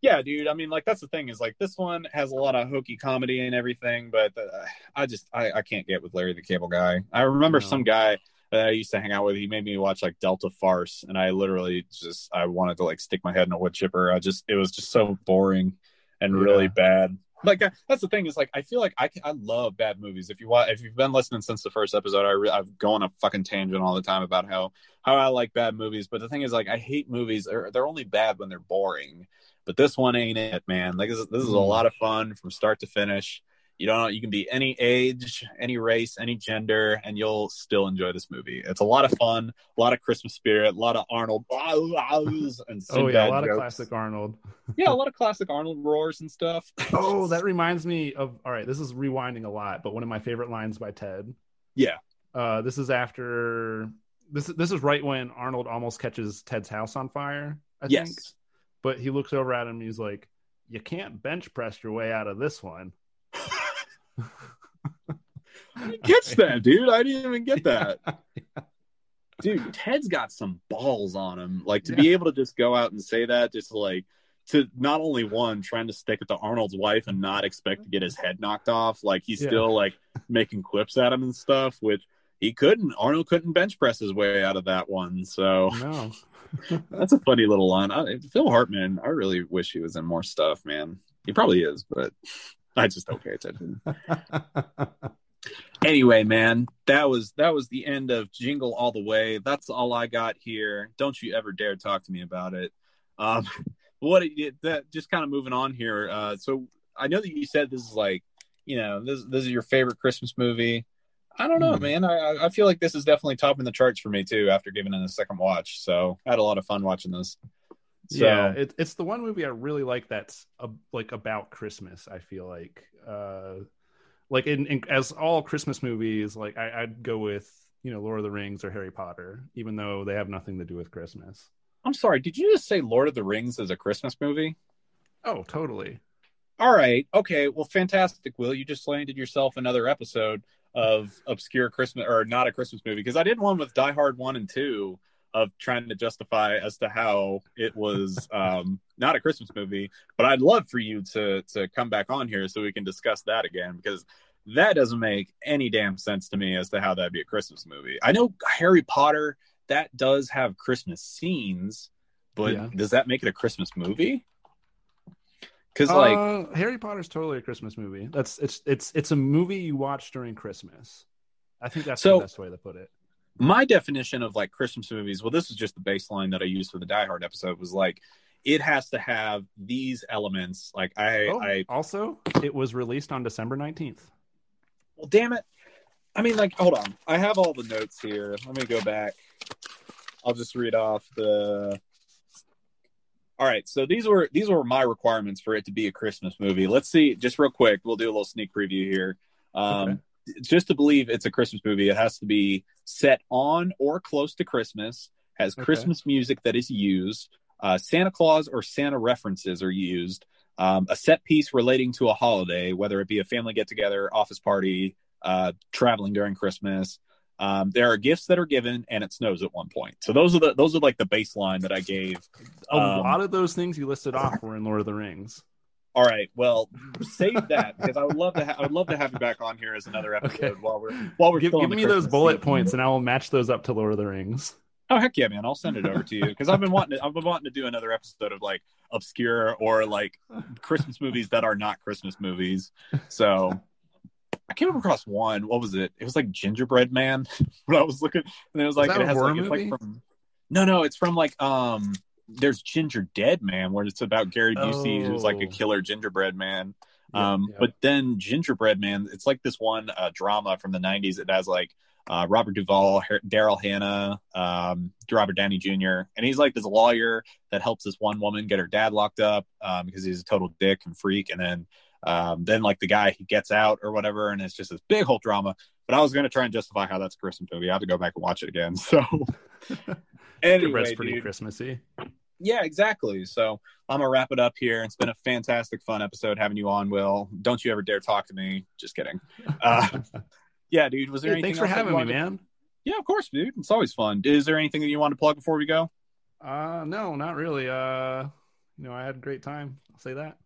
Yeah, dude. I mean, like that's the thing is like this one has a lot of hokey comedy and everything, but uh, I just I, I can't get with Larry the Cable Guy. I remember No. some guy that I used to hang out with. He made me watch like Delta Farce, and I literally just I wanted to like stick my head in a wood chipper. I just it was just so boring and Yeah. really bad. Like uh, that's the thing is like I feel like I can, I love bad movies. If you want, if you've been listening since the first episode, I re- I've gone a fucking tangent all the time about how how I like bad movies. But the thing is like I hate movies. They're, they're only bad when they're boring. But this one ain't it, man. Like this, is- this is a Mm. lot of fun from start to finish. You don't. You can be any age, any race, any gender, and you'll still enjoy this movie. It's a lot of fun, a lot of Christmas spirit, a lot of Arnold and Oh yeah, a lot of classic Arnold. Yeah, a lot of classic Arnold roars and stuff. Oh, that reminds me of. All right, this is rewinding a lot, but one of my favorite lines by Ted. Yeah. Uh, this is after. This this is right when Arnold almost catches Ted's house on fire. I think. yes. But he looks over at him. and He's like, "You can't bench press your way out of this one." Gets that, dude. I didn't even get that. Dude, Ted's got some balls on him. Like to be able to just go out and say that, just like to not only one trying to stick it to Arnold's wife and not expect to get his head knocked off. Like he's Yeah. still like making quips at him and stuff, which he couldn't. Arnold couldn't bench press his way out of that one. So No. that's a funny little line. I, Phil Hartman, I really wish he was in more stuff, man. He probably is, but I just don't pay attention. Anyway, man, that was that was the end of Jingle All the Way. That's all I got here. Don't you ever dare talk to me about it. Um, what that just kind of moving on here. Uh, so I know that you said this is like, you know, this this is your favorite Christmas movie. I don't know, mm. man. I I feel like this is definitely topping the charts for me too. After giving it a second watch, so I had a lot of fun watching this. So, yeah, it, it's the one movie I really like. That's a, like about Christmas. I feel like, uh, like in, in as all Christmas movies, like I, I'd go with you know Lord of the Rings or Harry Potter, even though they have nothing to do with Christmas. I'm sorry. Did you just say Lord of the Rings is a Christmas movie? Oh, totally. All right. Okay. Well, fantastic. Will you just landed yourself another episode of obscure Christmas or not a Christmas movie? Because I did one with Die Hard one and two of trying to justify as to how it was um, not a Christmas movie. But I'd love for you to to come back on here so we can discuss that again because that doesn't make any damn sense to me as to how that'd be a Christmas movie. I know Harry Potter that does have Christmas scenes, but yeah. does that make it a Christmas movie? Because like uh, Harry Potter's totally a Christmas movie. That's it's it's it's a movie you watch during Christmas. I think that's so, the best way to put it. My definition of like Christmas movies, well, this is just the baseline that I used for the Die Hard episode, was like it has to have these elements. Like I, oh, I also it was released on December nineteenth. Well, damn it! I mean, like, hold on. I have all the notes here. Let me go back. I'll just read off the. All right, so these were these were my requirements for it to be a Christmas movie. Let's see, just real quick. We'll do a little sneak preview here. Um, okay. Just to believe it's a Christmas movie, it has to be set on or close to Christmas. Has okay. Christmas music that is used. Uh, Santa Claus or Santa references are used. Um, a set piece relating to a holiday, whether it be a family get together, office party, uh, traveling during Christmas. Um, there are gifts that are given, and it snows at one point. So those are the those are like the baseline that I gave. A um, lot of those things you listed off were in Lord of the Rings. All right, well, save that because I would love to. Ha- I would love to have you back on here as another episode okay. while we're while we're give, give me those bullet points, and I will match those up to Lord of the Rings. Oh heck yeah, man! I'll send it over to you because I've been wanting to. I've been wanting to do another episode of like obscure or like Christmas movies that are not Christmas movies. So I came across one. What was it? It was like Gingerbread Man. when I was looking, and it was like it has like, it's like from. No, no, it's from like um. There's Gingerdead Man, where it's about Gary Busey, oh. who's like a oh. killer gingerbread man. Yeah, um, yeah. but then Gingerbread Man, it's like this one uh, drama from the '90s. It has like uh, Robert Duvall, Daryl Hannah, um, Robert Downey Jr., and he's like this lawyer that helps this one woman get her dad locked up um, because he's a total dick and freak, and then um, then like the guy he gets out or whatever, and it's just this big whole drama. But I was going to try and justify how that's a Christmas movie. I have to go back and watch it again. So anyway, it's pretty dude. Christmassy. Yeah, exactly. So I'm gonna wrap it up here. It's been a fantastic, fun episode having you on. Will, don't you ever dare talk to me? Just kidding. Uh, yeah, dude. Was there anything? Thanks for having me, man. Yeah, of course, dude. It's always fun. Is there anything that you want to plug before we go? Uh, no, not really. Uh, you know, I had a great time. I'll say that.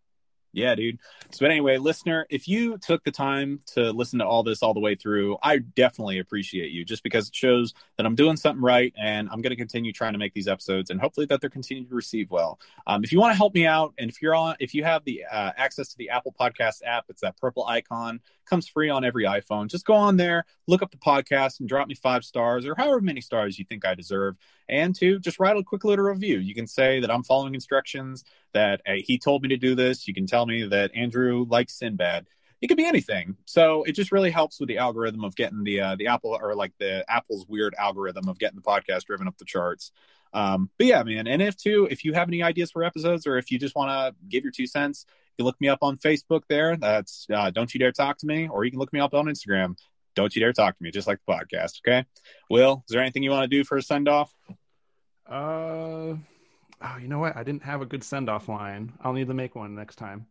Yeah, dude. So, but anyway, listener, if you took the time to listen to all this all the way through, I definitely appreciate you just because it shows that I'm doing something right and I'm going to continue trying to make these episodes and hopefully that they're continuing to receive well. Um, if you want to help me out and if you're on, if you have the uh, access to the Apple Podcast app, it's that purple icon, comes free on every iPhone. Just go on there, look up the podcast and drop me five stars or however many stars you think I deserve. And to just write a quick little review. You can say that I'm following instructions, that hey, he told me to do this. You can tell me that Andrew likes Sinbad. It could be anything. So it just really helps with the algorithm of getting the uh, the Apple or like the Apple's weird algorithm of getting the podcast driven up the charts. Um, but yeah, man. And if too, if you have any ideas for episodes or if you just want to give your two cents, you look me up on Facebook there. That's uh, Don't You Dare Talk to Me, or you can look me up on Instagram. Don't You Dare Talk to Me, just like the podcast. Okay. Will, is there anything you want to do for a send off? Uh, oh, you know what? I didn't have a good send off line. I'll need to make one next time.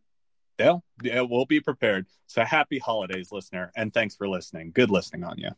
Yeah, yeah, we'll be prepared. So happy holidays, listener, and thanks for listening. Good listening on you.